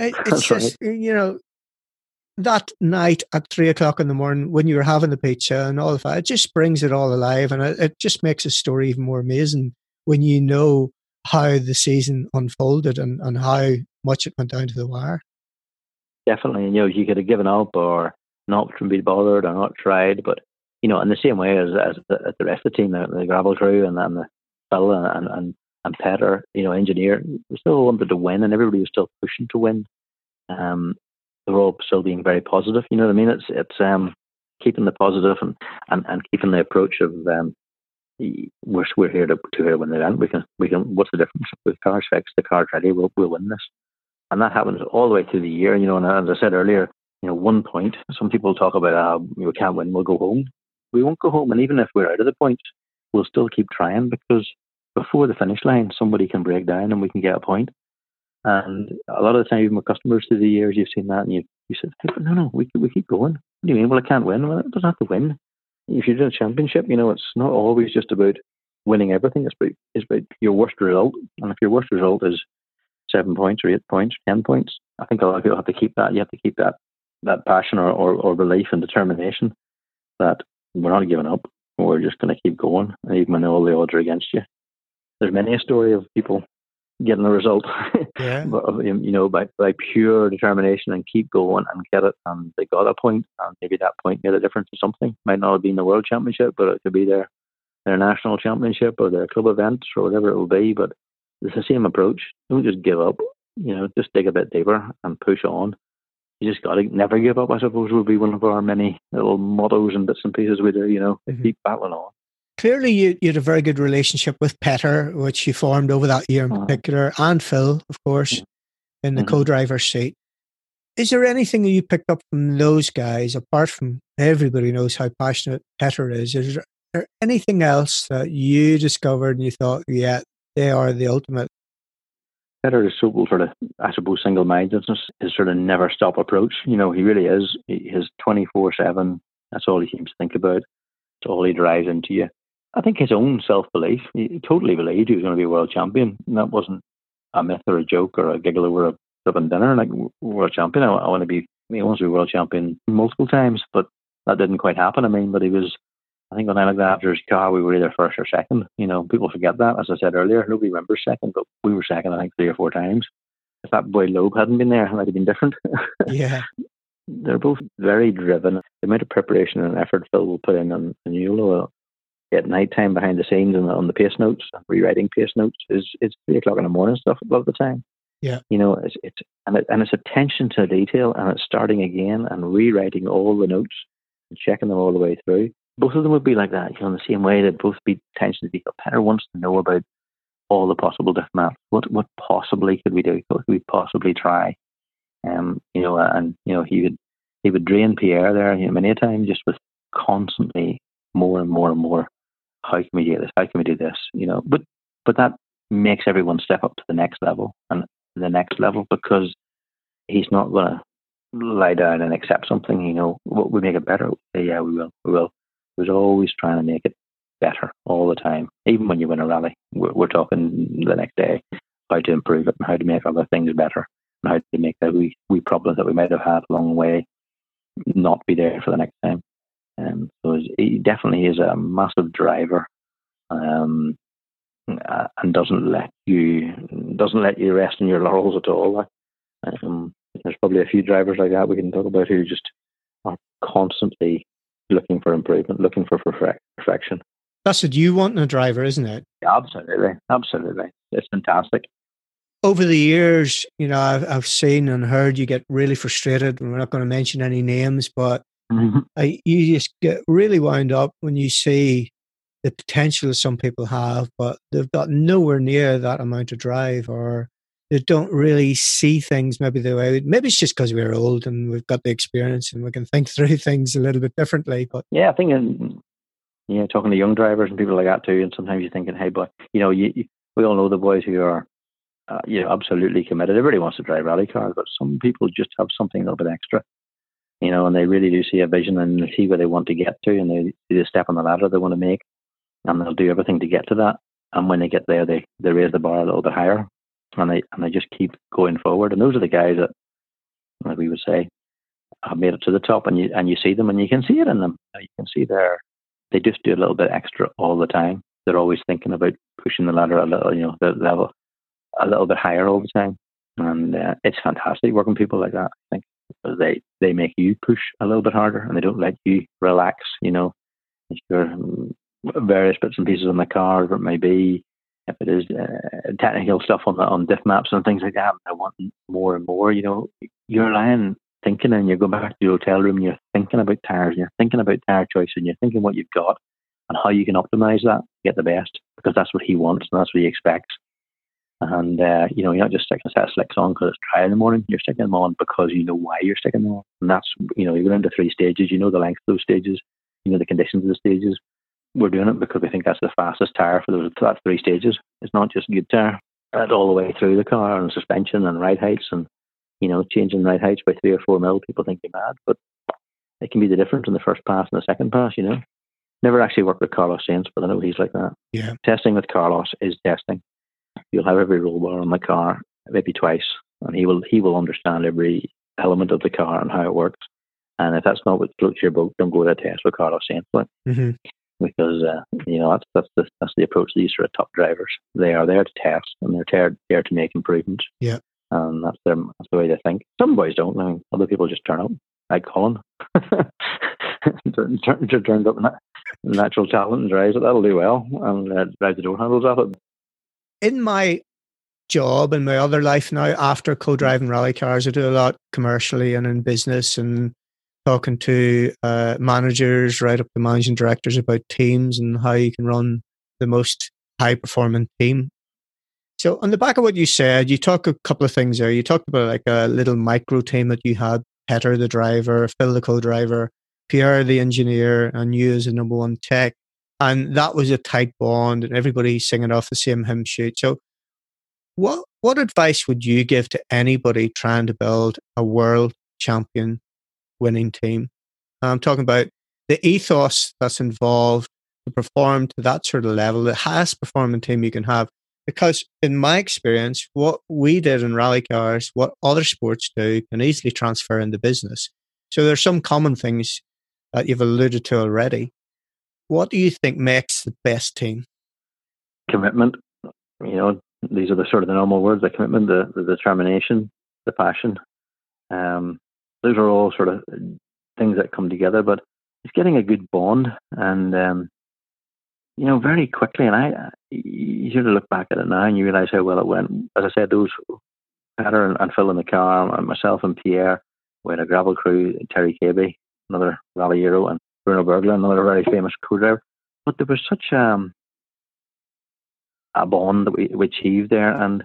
It, it's just right. you know that night at three o'clock in the morning when you were having the pizza and all of that, it just brings it all alive, and it, just makes the story even more amazing when you know how the season unfolded and, and how much it went down to the wire. Definitely, you know, you could have given up or not be bothered or not tried, but you know, in the same way as, as the, the rest of the team, the, the gravel crew and, and the Phil and, and, and and Petter, you know, engineer, we still wanted to win, and everybody was still pushing to win. Um, they were all still being very positive. You know what I mean? It's it's um, keeping the positive and, and, and keeping the approach of um, we're we're here to to win the event. We can we can. What's the difference? With cars fixed, the car's ready. We'll we'll win this, and that happens all the way through the year. You know, and as I said earlier, you know, one point. Some people talk about uh, we can't win. We'll go home. We won't go home, and even if we're out of the points, we'll still keep trying because before the finish line, somebody can break down and we can get a point. And a lot of the time, even with customers through the years, you've seen that, and you you said, hey, no, no, we we keep going. What do you mean? Well, I can't win. Well, it doesn't have to win. If you're doing a championship, you know, it's not always just about winning everything. It's about it's about your worst result. And if your worst result is seven points or eight points, or ten points, I think a lot of people have to keep that. You have to keep that that passion or, or, or belief and determination that we're not giving up. We're just going to keep going, even when all the odds are against you. There's many a story of people getting the result. Yeah. but, you know, by, by pure determination and keep going and get it. And they got a point, and maybe that point made a difference to something. Might not have been the world championship, but it could be their their national championship or their club events or whatever it will be. But it's the same approach. Don't just give up. You know, just dig a bit deeper and push on. You just got to never give up. I suppose would be one of our many little mottos and bits and pieces we do. You know, mm-hmm. keep battling on clearly you, you, had a very good relationship with Petter, which you formed over that year in uh-huh. particular, and Phil, of course, in the mm-hmm. co-driver's seat. Is there anything that you picked up from those guys, apart from everybody knows how passionate Petter is? Is there anything else that you discovered and you thought, yeah, they are the ultimate? Petter is so sort of, I suppose, single-mindedness, his sort of never-stop approach. You know, he really is. His 24-7, that's all he seems to think about. It's all he drives into you. I think his own self belief, he totally believed he was going to be a world champion. And that wasn't a myth or a joke or a giggle over a club dinner. Like, world champion, I, I want to be, I mean, he wants to be world champion multiple times, but that didn't quite happen. I mean, but he was, I think when I looked after his car, we were either first or second. You know, people forget that. As I said earlier, nobody remembers second, but we were second, I think, three or four times. If that boy Loeb hadn't been there, it might have been different. yeah. They're both very driven. The amount of preparation and effort Phil will put in on, on Eula at night time behind the scenes and on the pace notes, rewriting pace notes is it's three o'clock in the morning stuff a lot of the time. Yeah, you know, it's it's and it, and it's attention to detail and it's starting again and rewriting all the notes and checking them all the way through. Both of them would be like that, you know, in the same way that both be attention to detail. Petter wants to know about all the possible different maps. What what possibly could we do? What could we possibly try? Um, you know, and you know, he would he would drain Pierre there, you know, many a time just with constantly more and more and more how can we do this? How can we do this? You know, but but that makes everyone step up to the next level and the next level because he's not going to lie down and accept something. You know, what we make it better? Yeah, we will. We will. He was always trying to make it better all the time. Even when you win a rally, we're, we're talking the next day how to improve it and how to make other things better and how to make the we, we problems that we might have had along the way not be there for the next time. Um, so he definitely is a massive driver, um, and doesn't let you doesn't let you rest in your laurels at all. Um, there's probably a few drivers like that we can talk about who just are constantly looking for improvement, looking for perfection. That's what you want in a driver, isn't it? Absolutely, absolutely. It's fantastic. Over the years, you know, I've, I've seen and heard you get really frustrated. We're not going to mention any names, but Mm-hmm. I, you just get really wound up when you see the potential some people have, but they've got nowhere near that amount of drive or they don't really see things maybe the way maybe it's just because we're old and we've got the experience and we can think through things a little bit differently but yeah i think in, you know talking to young drivers and people like that too and sometimes you're thinking hey but you know you, we all know the boys who are uh, you know absolutely committed everybody wants to drive rally cars but some people just have something a little bit extra you know, and they really do see a vision and they see where they want to get to and they the step on the ladder they want to make and they'll do everything to get to that. And when they get there, they, they raise the bar a little bit higher and they, and they just keep going forward. And those are the guys that, like we would say, have made it to the top and you, and you see them and you can see it in them. You can see there, they just do a little bit extra all the time. They're always thinking about pushing the ladder a little, you know, the level a little bit higher all the time. And uh, it's fantastic working with people like that, I think they they make you push a little bit harder and they don't let you relax. You know, if you're various bits and pieces on the car, whatever it may be, if it is uh, technical stuff on the, on diff maps and things like that, I want more and more. You know, you're lying thinking and you go back to the hotel room and you're thinking about tires and you're thinking about tire choice and you're thinking what you've got and how you can optimize that to get the best because that's what he wants and that's what he expects. And, uh, you know, you're not just sticking a set of slicks on because it's dry in the morning. You're sticking them on because you know why you're sticking them on. And that's, you know, you go into three stages. You know the length of those stages. You know the conditions of the stages. We're doing it because we think that's the fastest tire for those that's three stages. It's not just a good tire. That's all the way through the car and suspension and ride heights and, you know, changing ride heights by three or four mil. People think you're mad, but it can be the difference in the first pass and the second pass, you know. Never actually worked with Carlos Sainz, but I know he's like that. Yeah. Testing with Carlos is testing you'll have every roll bar on the car, maybe twice, and he will he will understand every element of the car and how it works. And if that's not what floats your boat, don't go to a test with Carlos Sainz. Mm-hmm. Because uh, you know that's that's the that's the approach these sort of top drivers. They are there to test and they're there, there to make improvements. Yeah, and that's their that's the way they think. Some boys don't. I mean, other people just turn up, like Colin. turn, turn, turned up natural talent and drives it. That'll do well and uh, drive the door handles off it in my job and my other life now after co-driving rally cars i do a lot commercially and in business and talking to uh, managers right up to managing directors about teams and how you can run the most high performing team. So on the back of what you said you talk a couple of things there. You talked about like a little micro team that you had Petter the driver phil the co-driver pierre the engineer and you as the number one tech and that was a tight bond and everybody singing off the same hymn sheet. So what what advice would you give to anybody trying to build a world champion winning team? I'm talking about the ethos that's involved to perform to that sort of level the highest performing team you can have. Because in my experience what we did in rally cars what other sports do can easily transfer into business. So there's some common things that you've alluded to already what do you think makes the best team? Commitment. You know, these are the sort of the normal words: the commitment, the, the determination, the passion. Um, those are all sort of things that come together. But it's getting a good bond, and um, you know, very quickly. And I, you sort of look back at it now, and you realise how well it went. As I said, those Petter and, and Phil in the car, and myself and Pierre, we had a gravel crew, Terry Cabey, another rally hero, and Bruno Berglund, another very famous co-driver. But there was such um, a bond that we, we achieved there, and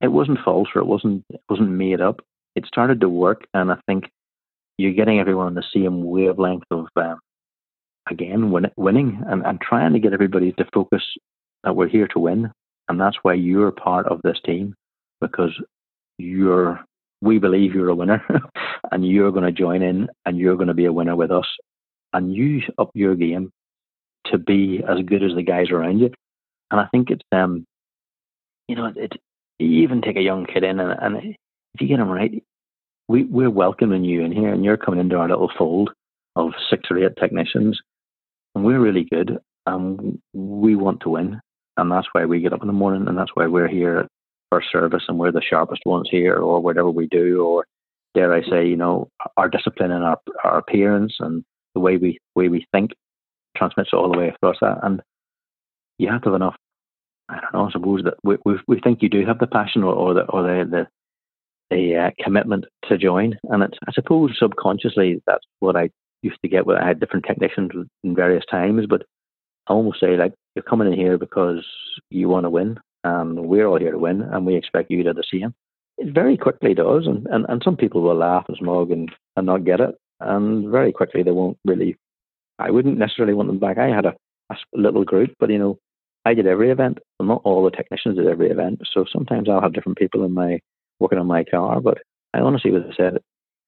it wasn't false or it wasn't it wasn't made up. It started to work, and I think you're getting everyone on the same wavelength of um, again win, winning and, and trying to get everybody to focus that we're here to win, and that's why you're part of this team because you're we believe you're a winner and you're going to join in and you're going to be a winner with us and you up your game to be as good as the guys around you. And I think it's um, you know, it, even take a young kid in, and, and if you get them right, we we're welcoming you in here, and you're coming into our little fold of six or eight technicians, and we're really good, and we want to win, and that's why we get up in the morning, and that's why we're here at first service, and we're the sharpest ones here, or whatever we do, or dare I say, you know, our discipline and our our appearance and the way we way we think transmits it all the way across that. And you have to have enough. I don't know. I suppose that we we, we think you do have the passion or, or the or the the, the uh, commitment to join. And it's I suppose subconsciously that's what I used to get when I had different technicians in various times. But I almost say like you're coming in here because you want to win, and we're all here to win, and we expect you to do the same. It very quickly does, and, and, and some people will laugh and smug and, and not get it and very quickly they won't really. I wouldn't necessarily want them back. I had a, a little group, but you know, I did every event. Well, not all the technicians did every event, so sometimes I'll have different people in my working on my car. But I honestly would have said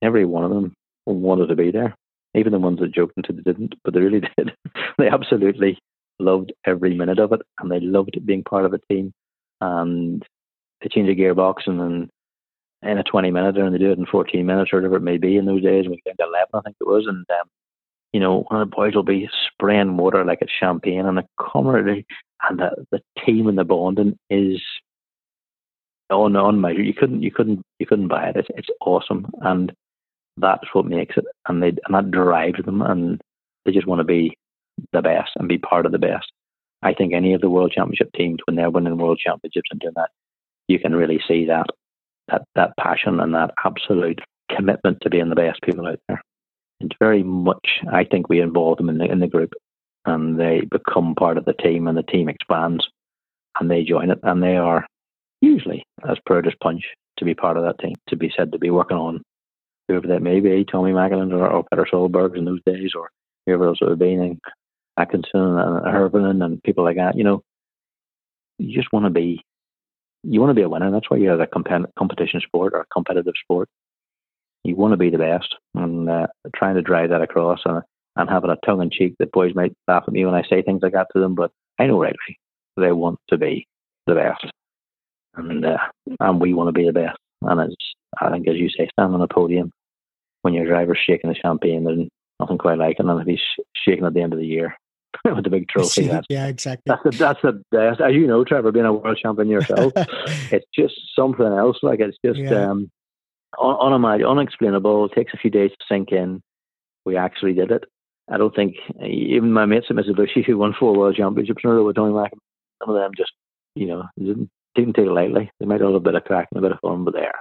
every one of them wanted to be there, even the ones that joked until they didn't, but they really did. they absolutely loved every minute of it, and they loved being part of a team. And they change a gearbox, and then in a 20 minute and they do it in 14 minutes or whatever it may be in those days. We to 11, I think it was. And, um, you know, the boys will be spraying water like it's champagne and the camaraderie and the, the team and the bonding is on on measure. You couldn't, you couldn't, you couldn't buy it. It's, it's awesome. And that's what makes it. And they, and that drives them and they just want to be the best and be part of the best. I think any of the world championship teams, when they're winning world championships and doing that, you can really see that that that passion and that absolute commitment to being the best people out there. It's very much, I think, we involve them in the in the group, and they become part of the team, and the team expands, and they join it, and they are usually as proud as punch to be part of that team, to be said to be working on whoever that may be, Tommi Mäkinen or, or Petter Solberg in those days, or whoever else it would have been, and Atkinson and Hirvonen and people like that. You know, you just want to be, you want to be a winner. That's why you have a comp- competition sport or a competitive sport. You want to be the best, and uh, trying to drive that across and and having a tongue in cheek that boys might laugh at me when I say things like that to them, but I know rightly they want to be the best, and uh, and we want to be the best. And it's I think as you say, standing on a podium when your driver's shaking the champagne, there's nothing quite like it. And if he's shaking at the end of the year with the big trophy, that's, yeah, exactly. That's the that's the best. As you know, Trevor, being a world champion yourself, it's just something else. Like it's just yeah. um, un- unexplainable. It takes a few days to sink in. We actually did it. I don't think even my mates at Mitsubishi who won four world championships in a row with Tony Mack, some of them just, you know, didn't, didn't take it lightly. They might have a bit of crack and a bit of fun, but they're,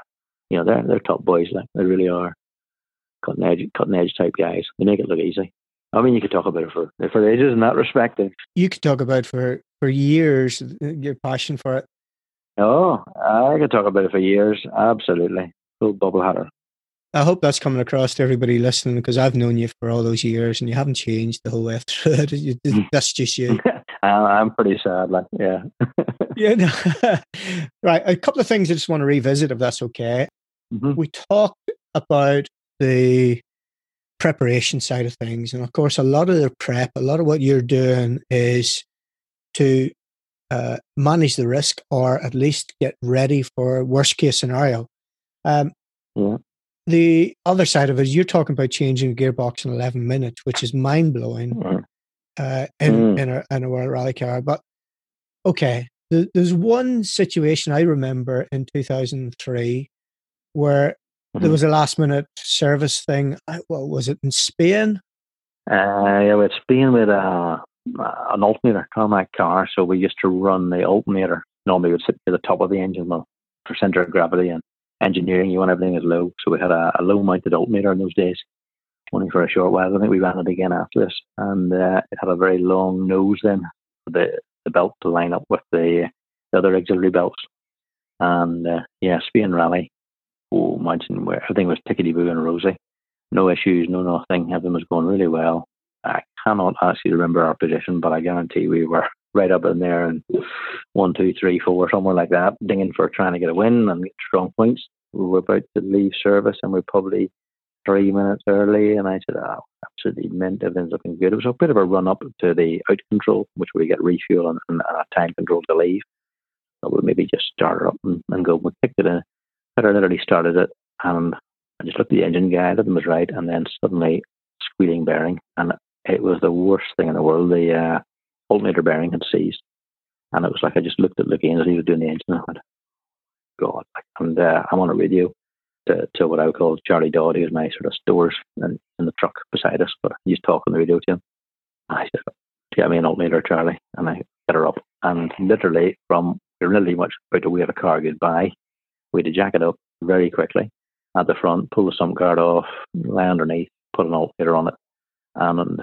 you know, they're they're top boys. Like they really are cutting edge, cutting edge type guys. They make it look easy. I mean, you could talk about it for for ages in that respect. You could talk about for for years your passion for it. Oh, I could talk about it for years. Absolutely, full bubble hatter. I hope that's coming across to everybody listening because I've known you for all those years and you haven't changed the whole way through it. That's just you. I'm pretty sad, like yeah. yeah. No. right. A couple of things I just want to revisit, if that's okay. Mm-hmm. We talked about the preparation side of things, and of course, a lot of the prep, a lot of what you're doing is to uh, manage the risk or at least get ready for worst case scenario. Um, yeah the other side of it is you're talking about changing a gearbox in 11 minutes, which is mind blowing mm. uh, in, mm. in, a, in a World Rally car. But okay, there's one situation I remember in 2003 where mm-hmm. there was a last minute service thing. What was it in Spain? Uh, yeah, with Spain with a, an alternator, tarmac car. So we used to run the alternator. Normally, would sit to the top of the engine for center of gravity, and engineering, you want everything as low. So we had a, a low mounted alternator in those days, only for a short while. I think we ran it again after this. And uh, it had a very long nose then, the, the belt to line up with the, the other auxiliary belts. And uh, yeah, Spain Rally, oh, imagine where everything was tickety boo and rosy. No issues, no nothing. Everything was going really well. I cannot actually remember our position, but I guarantee we were right up in there and one, two, three, four, somewhere like that, dinging for trying to get a win and get strong points. We were about to leave service and we are probably three minutes early. And I said, oh, absolutely mint. Everything's looking good. It was a bit of a run up to the out control, which we get refuel and, and a time control to leave. So we maybe just start up and, and go. We picked it in. I literally started it and I just looked at the engine guy, everything was right. And then suddenly squealing bearing. And it was the worst thing in the world. The, uh, alternator bearing had seized. And it was like I just looked at Luke as he was doing the engine and I went, God. And uh, I'm on a radio to, to what I would call Charlie Dodd, who's my sort of stores in, in the truck beside us. But he's talking the radio to him. And I said, Get me an alternator, Charlie. And I get her up. And literally, from we are literally much about to wave a car goodbye, we had to jack it up very quickly at the front, pull the sump guard off, lay underneath, put an alternator on it. And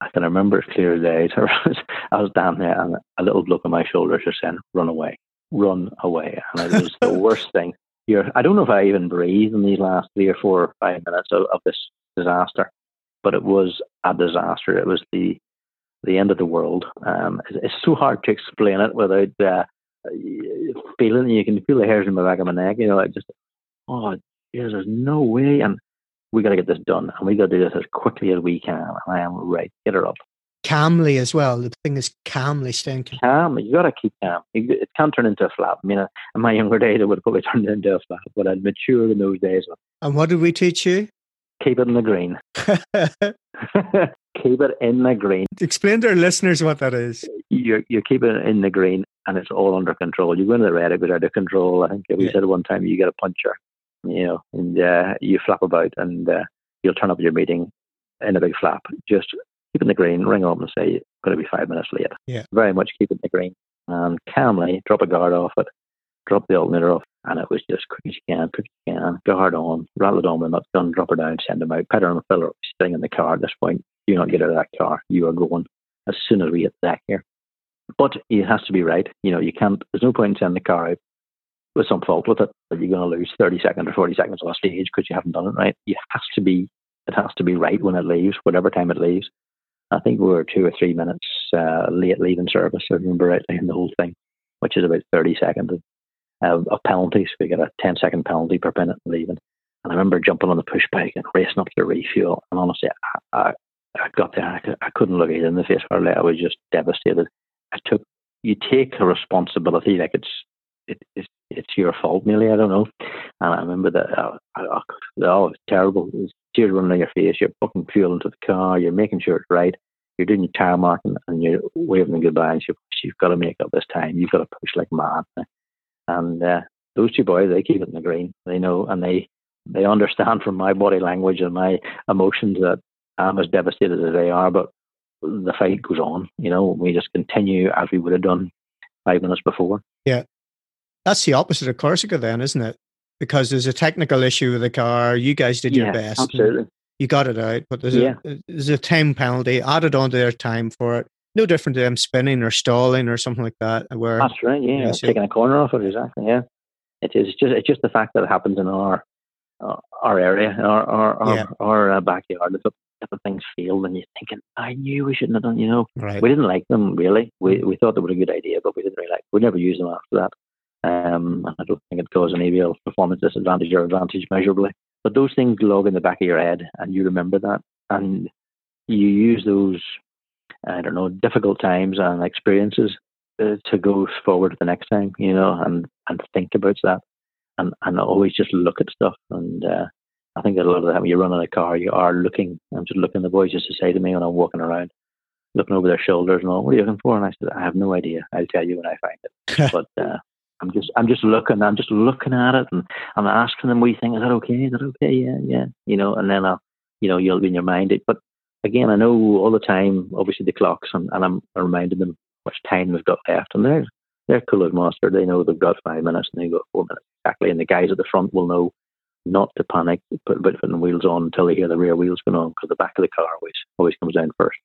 I can remember it clear as day. I was down there and a little look on my shoulder just saying, run away, run away. And it was the worst thing. You're, I don't know if I even breathed in these last three or four or five minutes of, of this disaster, but it was a disaster. It was the the end of the world. Um, it's, it's, so hard to explain it without uh, feeling. You can feel the hairs in the back of my neck. You know, it just, oh, there's no way. And we got to get this done and we got to do this as quickly as we can. And I am right. Get her up. Calmly as well. The thing is calmly staying calm. Calm. You got to keep calm. It can't turn into a flap. I mean, in my younger days, it would probably turn into a flap, but I'd matured in those days. And what did we teach you? Keep it in the green. keep it in the green. Explain to our listeners what that is. You you keep it in the green, and it's all under control. You go into the red, it goes out of control. I think we yeah. said one time you get a puncher you know, and uh, you flap about and uh, you'll turn up at your meeting in a big flap. Just keeping the green, ring up and say, going to be five minutes late. Yeah. Very much keeping the green. And calmly drop a guard off it, drop the alternator off, and it was just quick as you can, quick as you can, guard on, rattle it on with a gun, drop her down, send them out. Petter and Phil are sitting in the car at this point. Do not get out of that car. You are going as soon as we hit the deck here. But it has to be right. You know, you can't, there's no point in sending the car out with some fault with it that you're going to lose 30 seconds or 40 seconds on a stage because you haven't done it right. It has to be, it has to be right when it leaves, whatever time it leaves. I think we were two or three minutes uh, late leaving service, I remember rightly, in the whole thing, which is about 30 seconds of, of penalties. We got a 10 second penalty per minute leaving. And I remember jumping on the push bike and racing up to refuel. And honestly, I, I, I got there, I, I couldn't look either in the face hardly. I was just devastated. I took, you take a responsibility like it's, it, it's, it's your fault nearly, I don't know. And I remember that, oh, it was terrible. Tears running down your face. You're fucking fuel into the car. You're making sure it's right. You're doing your tire marking and you're waving goodbye. And you've, you've got to make up this time. You've got to push like mad. And uh, those two boys, they keep it in the green. They know and they they understand from my body language and my emotions that I'm as devastated as they are. But the fight goes on. You know, we just continue as we would have done five minutes before. Yeah, that's the opposite of Corsica, then, isn't it? because there's a technical issue with the car. You guys did yeah, your best. Absolutely. You got it out, but there's, yeah. a, there's a time penalty added onto their time for it. No different to them spinning or stalling or something like that. Where That's right, yeah. You know, taking a corner off it, exactly, yeah. It is just it's just the fact that it happens in our uh, our area, our our our, yeah. our uh, backyard. If, if the things failed, and you're thinking, I knew we shouldn't have done. You know, right. we didn't like them really. We we thought they were a good idea, but we didn't really like. We never used them after that. Um, I don't think it caused any real performance disadvantage or advantage measurably. But those things log in the back of your head, and you remember that, and you use those, I don't know, difficult times and experiences uh, to go forward the next time, you know, and and think about that, and and always just look at stuff. And uh, I think that a lot of the time when you run in a car, you are looking. I'm just looking. The boys just to say to me when I'm walking around, looking over their shoulders and all, "What are you looking for?" And I said, "I have no idea. I'll tell you when I find it." but uh, I'm just I'm just looking I'm just looking at it and I'm asking them we think is that okay is that okay yeah yeah you know and then I'll you know you'll be in your mind it but again I know all the time obviously the clocks and, and I'm reminding them much time we've got left and they're they're cool as monster they know they've got five minutes and they've got four minutes exactly and the guys at the front will know not to panic put put the wheels on until they hear the rear wheels going on because the back of the car always always comes down first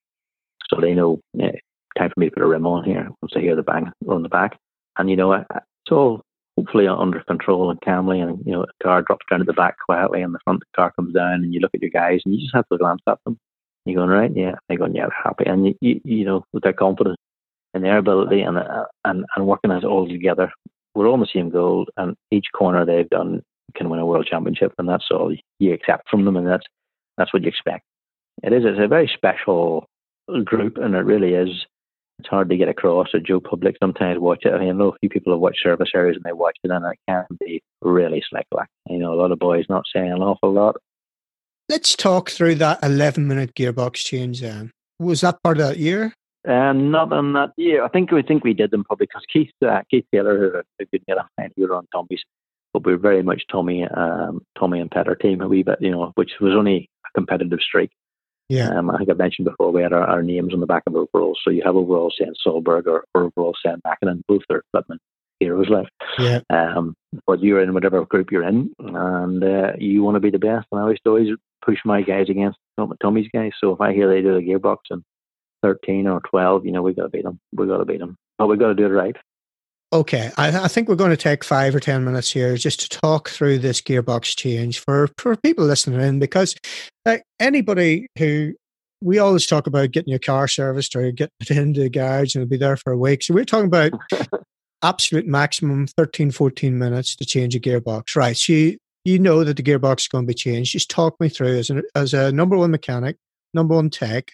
so they know yeah, time for me to put a rim on here once they hear the bang on the back and you know it's all hopefully under control and calmly. And you know, a car drops down at the back quietly, and the front car comes down, and you look at your guys, and you just have to glance at them. You're going right, yeah. They're going, yeah, happy, and you, you, you know, with their confidence and their ability and uh, and and working as all together, we're all on the same goal, and each corner they've done can win a world championship, and that's all you accept from them, and that's that's what you expect. It is. It's a very special group, and it really is it's hard to get across. Or Joe Public sometimes watch it. I, mean, I know a few people have watched service areas and they watch it, and it can be really slick. Like you know, a lot of boys not saying an awful lot. Let's talk through that 11 minute gearbox change. Then was that part of that year? Um, not on that year. I think we think we did them probably because Keith uh, Keith Taylor, a good mate of mine, he was on Tommi's, but we were very much Tommi um, Tommi and Petter team a wee bit, you know, which was only a competitive streak. Yeah. Um, I think I mentioned before we had our, our, names on the back of overalls. So you have overall saying Solberg or, or overalls saying Mäkinen. Both are Flipman heroes left. Yeah. Um, but you're in whatever group you're in, and uh, you want to be the best. And I always always push my guys against Tommi's guys. So if I hear they do the gearbox and 13 or 12, you know, we got to beat them. we got to beat them. But we got to do it right. Okay, I, I, think we're going to take five or ten minutes here just to talk through this gearbox change for, for people listening in because like anybody who we always talk about getting your car serviced or getting it into the garage and it'll be there for a week. So we're talking about absolute maximum 13, 14 minutes to change a gearbox. Right. So you, you know that the gearbox is going to be changed. Just talk me through as, an, as a number one mechanic, number one tech,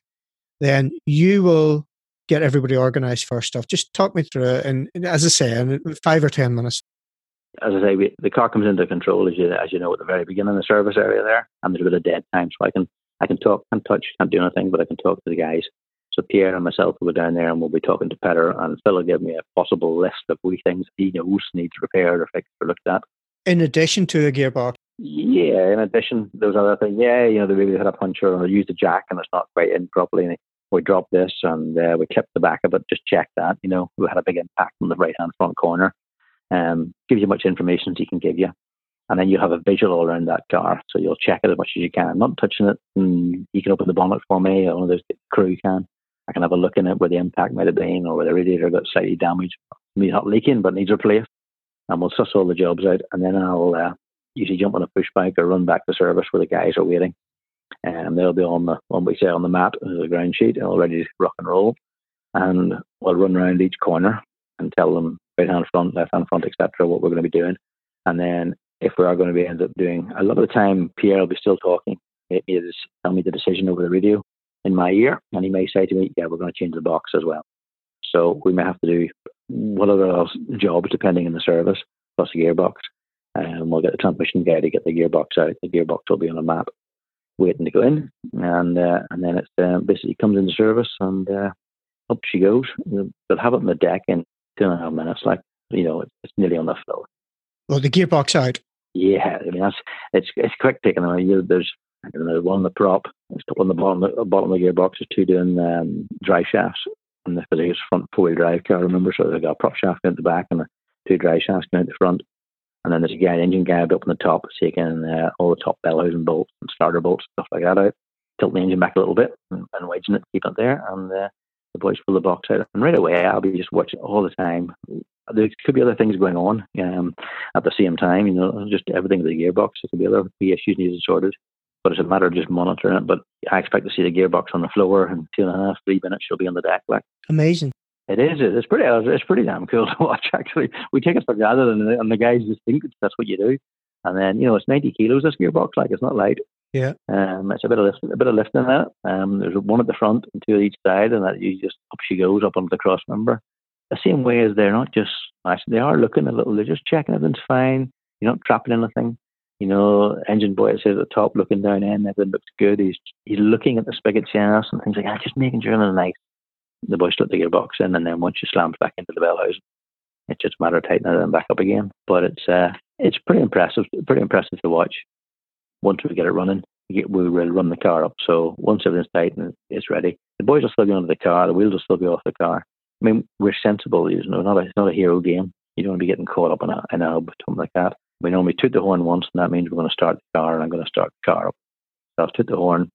then you will get everybody organized first off. Just talk me through it. And, as I say, in five or 10 minutes. As I say, we, the car comes into control, as you, as you know, at the very beginning of the service area there, and there's a bit of dead time. So I can, I can talk, can't touch, can't do anything, but I can talk to the guys. So Pierre and myself will go down there and we'll be talking to Petter. and Phil will give me a possible list of wee things he knows needs repaired or fixed or looked at. In addition to the gearbox? Yeah, in addition, those other things. Yeah, you know, they maybe had a puncture or used a jack and it's not quite in properly. And we dropped this and uh, we clipped the back of it. Just check that. You know, we had a big impact on the right hand front corner. Um, give you much information as he can give you, and then you have a visual all around that car. So you'll check it as much as you can. I'm not touching it. And you can open the bonnet for me, one of those crew can. I can have a look in it where the impact might have been, or where the radiator got slightly damaged. Maybe not leaking, but needs replaced. And we'll suss all the jobs out, and then I'll uh, usually jump on a push bike or run back to service where the guys are waiting and they'll be on the on we say on the mat the ground sheet all ready to rock and roll. And we'll run around each corner and tell them right hand front left hand front etc what we're going to be doing. And then if we are going to be end up doing a lot of the time Pierre will be still talking. Make me tell me the decision over the radio in my ear and he may say to me yeah we're going to change the box as well. So we may have to do one of those jobs depending on the service plus the gearbox. And we'll get the transmission guy to get the gearbox out. The gearbox will be on a map waiting to go in, and uh, and then it's uh, basically comes into service and uh, up she goes. They'll have it on the deck in two and a half minutes, like you know, it's, nearly on the floor. Well, the gearbox out. Yeah, I mean that's it's it's quick taking away. You, there's I don't know one on the prop, there's a couple on the bottom the bottom of the gearbox. There's two doing um, drive shafts, and the it's front four wheel drive car. Remember, so they've got a prop shaft going at the back and a, two drive shafts going out the front. There's a guy, engine guy up on the top, taking uh, all the top bell housing bolts and starter bolts, stuff like that out, tilt the engine back a little bit and, and wedging it, keep it there. And uh, the boys pull the box out. And right away, I'll be just watching all the time. There could be other things going on um, at the same time, you know, just everything with the gearbox. There could be other issues needed sorted. But it's a matter of just monitoring it. But I expect to see the gearbox on the floor in two and a half, three minutes. She'll be on the deck. Like amazing. It is. It's pretty. It's pretty damn cool to watch. Actually, we take it for granted, and the, and the guys just think that's what you do. And then you know, it's ninety kilos. This gearbox, like it's not light. Yeah. Um, it's a bit of lift, a bit of lifting in it. Um, there's one at the front and two at each side, and that you just up she goes up onto the cross member. The same way as they're not just actually they are looking a little. They're just checking everything's fine. You're not trapping anything. You know, engine boy says at the top, looking down in, everything looks good. He's he's looking at the spigot channels and things like that, just making sure they're nice the boys let the gearbox in, and then once you slam back into the bell housing, it's just a matter of tightening it and back up again. But it's uh, it's pretty impressive, pretty impressive to watch. Once we get it running, we will run the car up. So once everything's tight and it's ready, the boys will still be under the car, the wheels will still be off the car. I mean, we're sensible. You know, not a, it's not a hero game. You don't want to be getting caught up in a, in a hub, something like that. We normally toot the horn once, and that means we're going to start the car, and I'm going to start the car up. So I'll toot the horn.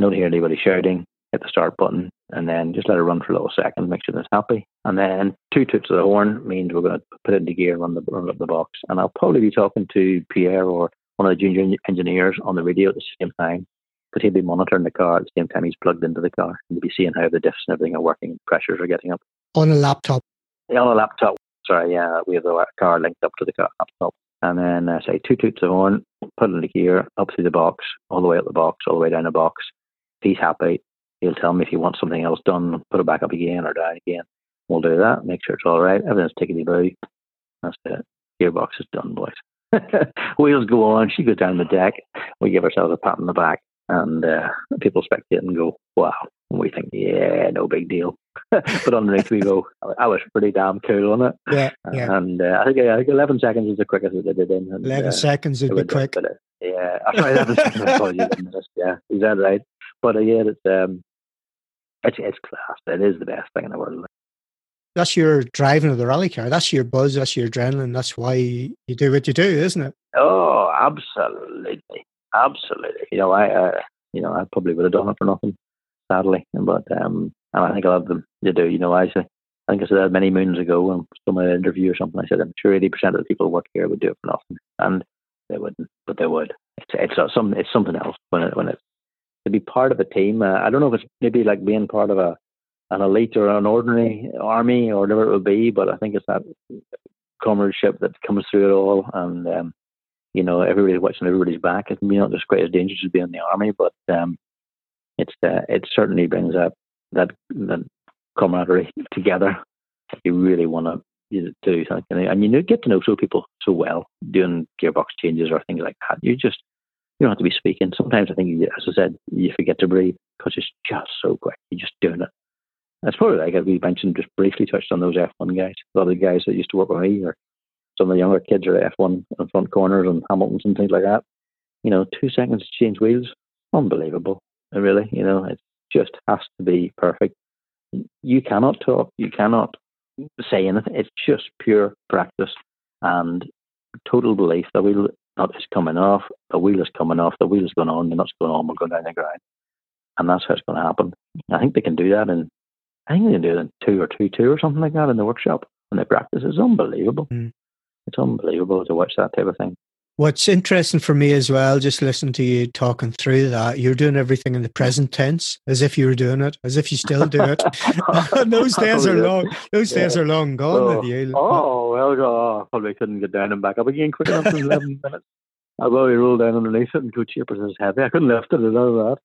Don't hear anybody shouting hit the start button, and then just let it run for a little second, make sure it's happy. And then two toots of the horn means we're going to put it into gear, run the run up the box. And I'll probably be talking to Pierre or one of the junior engineers on the radio at the same time, because he'll be monitoring the car at the same time he's plugged into the car, and he'll be seeing how the diffs and everything are working, pressures are getting up. On a laptop. Yeah, on a laptop. Sorry, yeah, we have the car linked up to the car laptop. And then uh, say two toots of horn, put it in the gear, up through the box, all the way up the box, all the way down the box. He's happy. He'll tell me if he wants something else done, put it back up again or down again. We'll do that, make sure it's all right. Everything's tickety boo. That's it. Gearbox is done, boys. Wheels go on. She goes down the deck. We give ourselves a pat on the back, and uh, people spectate and go, "Wow!" And we think, "Yeah, no big deal." but underneath, we go, "I was pretty damn cool on it." Yeah, yeah. And uh, I think I think eleven seconds is the quickest that they did in. And, eleven uh, seconds would be quick. yeah, sorry, seconds. Yeah, is that right? But uh, yeah, it's um, it's it's class. It is the best thing in the world. That's your driving of the rally car. That's your buzz. That's your adrenaline. That's why you do what you do, isn't it? Oh, absolutely, absolutely. You know, I, uh, you know, I probably would have done it for nothing, sadly. But um, and I think a lot of them you do. You know, I say, I think I said that many moons ago in some interview or something. I said I'm sure eighty percent of the people who work here would do it for nothing, and they wouldn't, but they would. It's it's some it's something else when it when it's to be part of a team. Uh, I don't know if it's maybe like being part of a an elite or an ordinary army or whatever it would be, but I think it's that comradeship that comes through it all, and um, you know everybody's watching everybody's back. It's not just quite as dangerous as being in the army, but um, it's uh, it certainly brings up that that camaraderie together. You really want to do something, and you get to know so people so well doing gearbox changes or things like that. You just you don't have to be speaking. Sometimes I think, as I said, you forget to breathe because it's just so quick. You're just doing it. That's probably like we mentioned, just briefly touched on those F1 guys. A lot of the guys that used to work with me, or some of the younger kids are F1 in front corners and Hamiltons and things like that. You know, two seconds to change wheels, unbelievable. Really, you know, it just has to be perfect. You cannot talk, you cannot say anything. It's just pure practice and total belief. The wheel nut is coming off, the wheel is coming off, the wheel is going on, the nut's going on, we're going down the ground. And that's how it's going to happen. I think they can do that in, I think they can do it in two or two, two or something like that in the workshop. And the practice. is unbelievable. Mm. It's unbelievable to watch that type of thing. What's interesting for me as well, just listening to you talking through that, you're doing everything in the present tense, as if you were doing it, as if you still do it. those days are long. Those yeah. days are long gone oh. with you. Oh well, oh, probably couldn't get down and back up again quick enough in eleven minutes. I probably rolled down underneath it and go cheapers is heavy. I couldn't lift it that.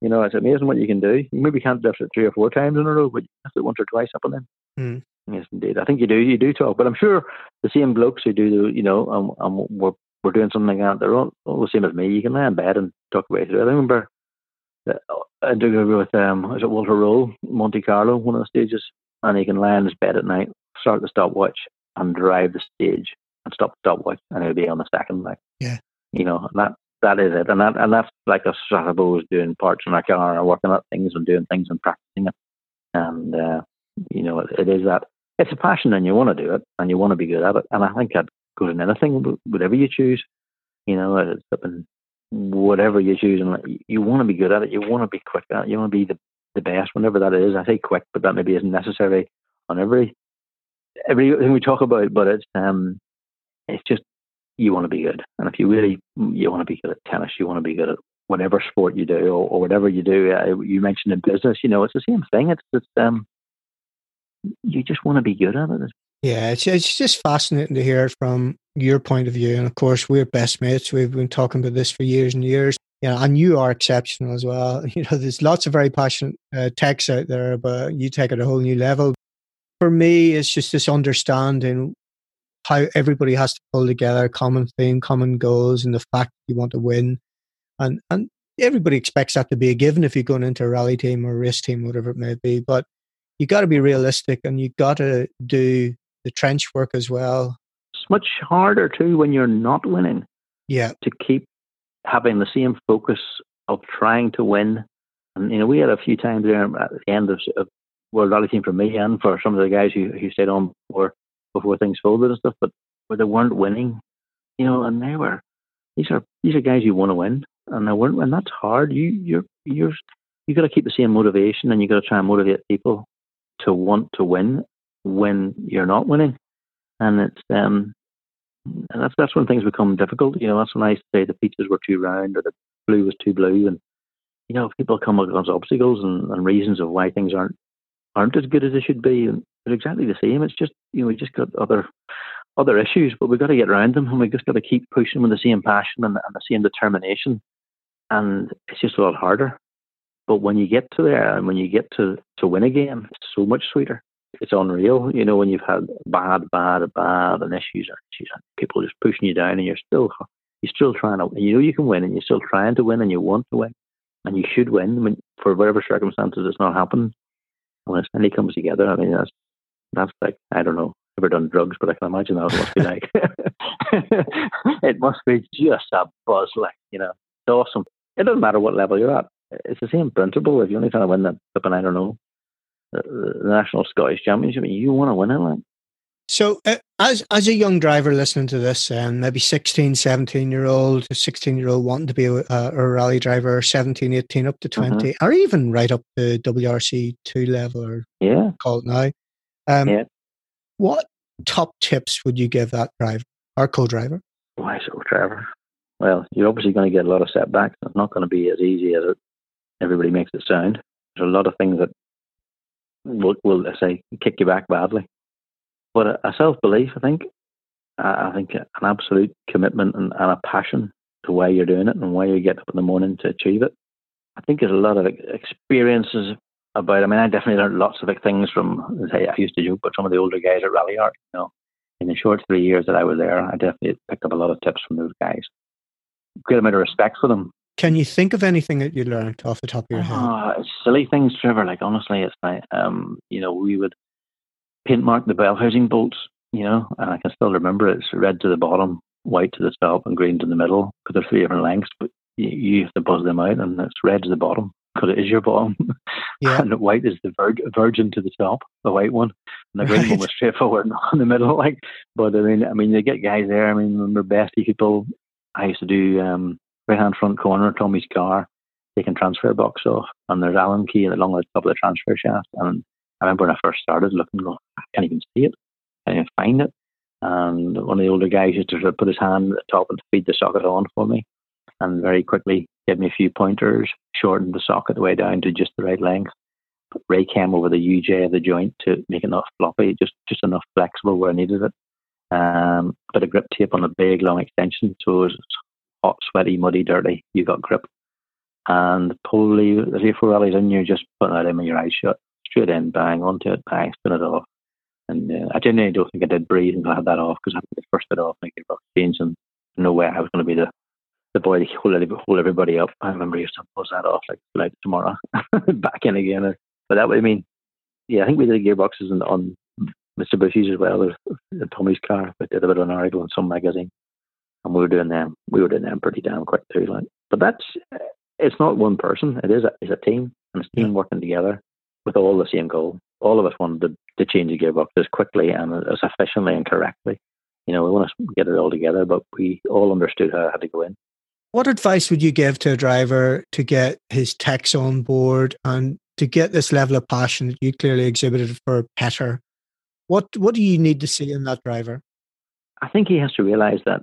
You know, it's amazing what you can do. You maybe can't lift it three or four times in a row, but you lift it once or twice up and then. Mm. Yes, indeed. I think you do. You do talk, but I'm sure the same blokes who do the, you know, um, um, we're we're doing something like that. They're all, all the same as me. You can lie in bed and talk about it. I remember uh, I do with um, is it Walter Röhrl, Monte Carlo, one of the stages, and he can lie in his bed at night, start the stopwatch, and drive the stage and stop the stopwatch, and he'll be on the second. Like, yeah, you know, and that that is it, and that and that's like us, I suppose, doing parts in our car or working at things and doing things and practicing it, and uh, you know, it, it is that it's a passion and you want to do it and you want to be good at it. And I think that goes in anything, whatever you choose, you know, it's in whatever you choose. And you want to be good at it. You want to be quick at it. You want to be the, the best, whenever that is. I say quick, but that maybe isn't necessary on every everything we talk about. But it's um, it's just you want to be good. And if you really you want to be good at tennis, you want to be good at whatever sport you do or, or whatever you do. Uh, you mentioned in business, you know, it's the same thing. It's it's um you just want to be good at it. Yeah, it's it's just fascinating to hear from your point of view. And of course, we're best mates. We've been talking about this for years and years. Yeah, and you are exceptional as well. You know, there's lots of very passionate uh, techs out there, but you take it a whole new level. For me, it's just this understanding how everybody has to pull together, common thing, common goals, and the fact you want to win. And and everybody expects that to be a given if you're going into a rally team or a race team, whatever it may be. But you got to be realistic and you got to do the trench work as well. It's much harder too when you're not winning. Yeah. To keep having the same focus of trying to win. And, you know, we had a few times there at the end of, of World Rally Team for me and for some of the guys who, who stayed on before, before things folded and stuff, but where they weren't winning, you know, and they were, these are, these are guys you want to win and they weren't, and that's hard. You, you're, you're, you got to keep the same motivation and you got to try and motivate people to want to win when you're not winning, and it's um, and that's that's when things become difficult. You know, that's when I say the peaches were too round or the blue was too blue, and you know, people come across obstacles and, and reasons of why things aren't aren't as good as they should be, and they're exactly the same. It's just you know, we just got other other issues, but we've got to get around them, and we've just got to keep pushing with the same passion and, and the same determination. And it's just a lot harder. But when you get to there and when you get to, to win a game, it's so much sweeter. It's unreal, you know, when you've had bad, bad, bad, and issues and issues, and people just pushing you down, and you're still you're still trying to, you know, you can win, and you're still trying to win, and you want to win, and you should win. When, for whatever circumstances, it's not happening. When it finally comes together, I mean, that's that's like I don't know, ever done drugs, but I can imagine that must be like it must be just a buzz, like you know, it's awesome. It doesn't matter what level you're at it's the same principle. If you're only trying to win the flipping, I don't know, the, national Scottish Championship, you want to win it, like. So, uh, as as a young driver listening to this, and um, maybe 16, 17 year old, 16 year old wanting to be a, a, rally driver, 17, 18, up to mm-hmm. 20, mm-hmm. or even right up to WRC 2 level, or yeah. call it now. Um, yeah. What top tips would you give that driver or co driver? Why so, driver? Well, you're obviously going to get a lot of setbacks. It's not going to be as easy as it everybody makes it sound. There's a lot of things that will, will say, kick you back badly. But a, a self belief, I think, I, I think an absolute commitment and, and, a passion to why you're doing it and why you get up in the morning to achieve it. I think there's a lot of experiences about. I mean, I definitely learned lots of things from. Say, I used to joke, but some of the older guys at Rallyart. You know, in the short three years that I was there, I definitely picked up a lot of tips from those guys. Great amount of respect for them can you think of anything that you learned off the top of your head? Uh, silly things, Trevor. Like honestly, it's like um, you know, we would paint mark the bell housing bolts, you know, and I can still remember it. it's red to the bottom, white to the top, and green to the middle. But they're three different lengths, but you, you have to buzz them out, and it's red to the bottom because it is your bottom, Yeah. and white is the vir- virgin to the top, the white one, and the green Right. one was straightforward in the middle. Like, but I mean, I mean, you get guys there. I mean, remember Bestie people. I used to do um, right hand front corner, of Tommi's car, taking transfer box off, and there's Allen key along the top of the transfer shaft. And I remember when I first started looking, going, I can't even see it, can't even find it. And one of the older guys used to sort of put his hand at the top and feed the socket on for me, and very quickly gave me a few pointers, shortened the socket the way down to just the right length. Put Raychem over the UJ of the joint to make it not floppy, just just enough flexible where I needed it. Um, bit of grip tape on a big long extension, so it was hot, sweaty, muddy, dirty. You got grip, and probably three or four rallies in, you're just putting it in with your eyes shut, straight in, bang onto it, bang, spin it off. And uh, I genuinely don't think I did breathe until I had that off because I had the first bit off and I change and no way I was going to be the the boy to hold, hold everybody up. I remember he used to buzz that off like like tomorrow, back in again. But that would I mean, yeah, I think we did gearboxes on, on Mitsubishi's as well. In Tommi's car, we did a bit of an article in some magazine, and we were doing them. We were doing them pretty damn quick too. Like, but that's it's not one person. It is a, it's a team, and it's a team working together with all the same goal. All of us wanted to, to change the gearbox as quickly and as efficiently and correctly. You know, we want to get it all together, but we all understood how it had to go in. What advice would you give to a driver to get his techs on board and to get this level of passion that you clearly exhibited for Petter? What what do you need to see in that driver? I think he has to realize that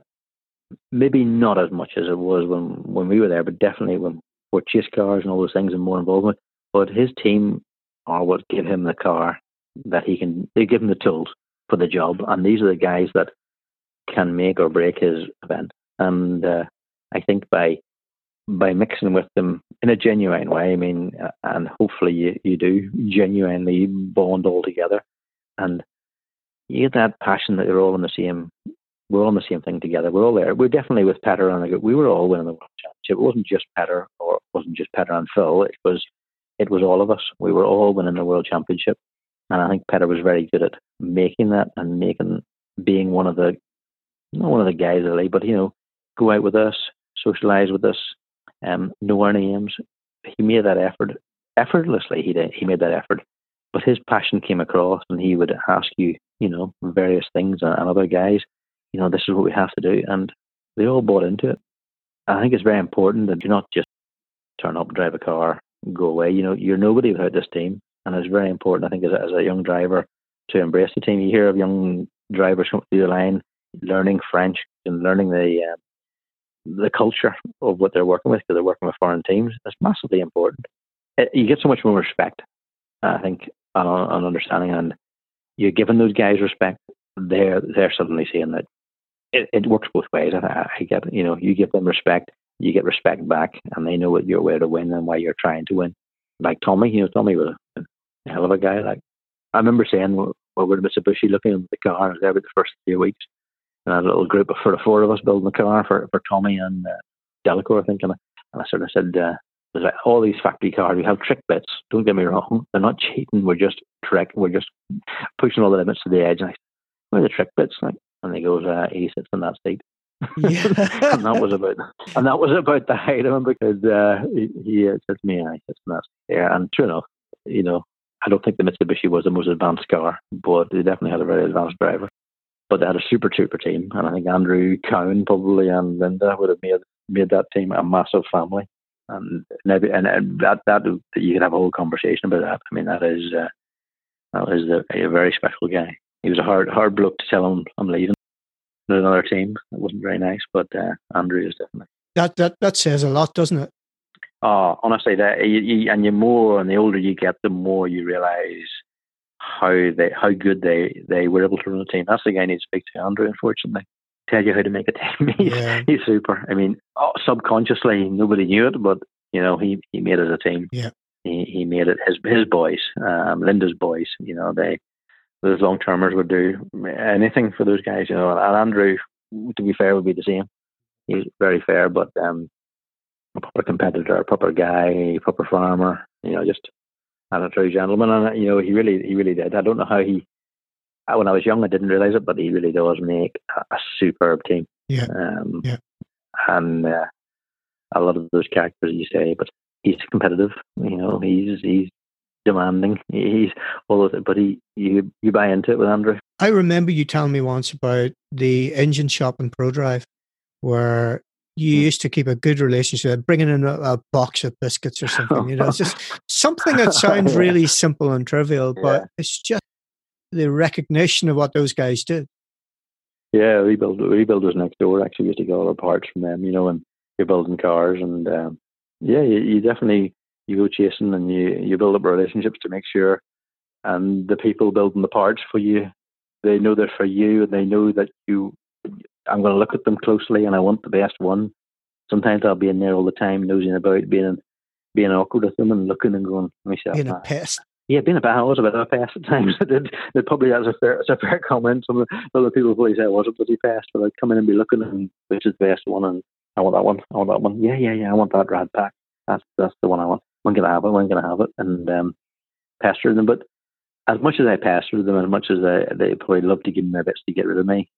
maybe not as much as it was when, when we were there, but definitely when we're chase cars and all those things and more involvement. But his team are what give him the car that he can, they give him the tools for the job. And these are the guys that can make or break his event. And uh, I think by by mixing with them in a genuine way, I mean, uh, and hopefully you, you do genuinely bond all together. And you get that passion that you're all in the same we're all on the same thing together. We're all there. We're definitely with Petter and we were all winning the world championship. It wasn't just Petter or it wasn't just Petter and Phil. It was it was all of us. We were all winning the world championship. And I think Petter was very good at making that and making being one of the not one of the guys really, but you know, go out with us, socialise with us, um, know our names. He made that effort effortlessly. He did. He made that effort, but his passion came across, and he would ask you, you know, various things, and other guys, you know, this is what we have to do, and they all bought into it. I think it's very important that you're not just turn up, drive a car, go away. You know, you're nobody without this team, and it's very important. I think as a, as a young driver to embrace the team. You hear of young drivers coming through the line, learning French and learning the uh, the culture of what they're working with because they're working with foreign teams. It's massively important. It, you get so much more respect, I think, and, and understanding, and you're giving those guys respect. They're they're suddenly seeing that it, it works both ways. I, I get you know you give them respect, you get respect back, and they know what you're way to win and why you're trying to win. Like Tommi, you know, Tommi was a, hell of a guy. Like I remember saying, well, we're in Mitsubishi looking at the car. I was there about the first few weeks. And a little group of for four of us building the car for, for Tommi and uh, Delecour, I think. And I, and I sort of said, uh, there's like all these factory cars, we have trick bits. Don't get me wrong. They're not cheating. We're just trick. We're just pushing all the limits to the edge. And I where are the trick bits? Like, and he goes, uh, he sits in that seat. Yeah. and that was about and that was about the height of him because uh, he, he said to me, I said, that's yeah, and true enough, you know, I don't think the Mitsubishi was the most advanced car, but they definitely had a very advanced driver. But they had a super trooper team, and I think Andrew Cowan probably and Linda would have made made that team a massive family. And maybe and, and that that you could have a whole conversation about that. I mean, that is uh, that is a, a very special guy. He was a hard hard bloke to tell him I'm leaving. Another team. It wasn't very nice, but uh, Andrew is definitely. That that that says a lot, doesn't it? Oh, honestly, that you, you, and the more and the older you get, the more you realize how they how good they they were able to run a team. That's the guy I need to speak to, Andrew. Unfortunately, tell you how to make a team. he's, Yeah. he's super. I mean, oh, subconsciously nobody knew it, but you know he he made it a team. Yeah. He he made it his his boys, um, Linda's boys. You know they those long termers would do anything for those guys. You know, and Andrew, to be fair, would be the same. He's very fair, but um, a proper competitor, a proper guy, a proper farmer. You know, just and a true gentleman. And you know, he really, he really did. I don't know how he. When I was young, I didn't realize it, but he really does make a, a superb team. Yeah. Um, Yeah. And uh, a lot of those characters you say, but he's competitive. You know, he's he's demanding. He's all of it, but he you you buy into it with Andrew. I remember you telling me once about the engine shop in ProDrive, where you hmm. used to keep a good relationship, bringing in a, a, box of biscuits or something. You know, it's just something that sounds really simple and trivial, but yeah. it's just the recognition of what those guys did. Yeah, rebuild rebuilders next door actually used to get all the parts from them, you know, and you're building cars and um, yeah, you, you, definitely you go chasing and you you build up relationships to make sure and the people building the parts for you, they know they're for you and they know that you I'm going to look at them closely and I want the best one. Sometimes I'll be in there all the time nosing about, being being awkward with them and looking and going myself. Being a pest. Yeah, being a bad, I was a bit of a pest at times. That probably that's a fair, that's a fair comment. Some other people probably say I was a bloody pest, but I'd come in and be looking and which is the best one, and I want that one, I want that one. Yeah, yeah, yeah, I want that rad pack. That's that's the one I want. When can I have it? When can I have it? And um, pester them. But as much as I pester them, as much as I, they probably love to give me their best to get rid of me,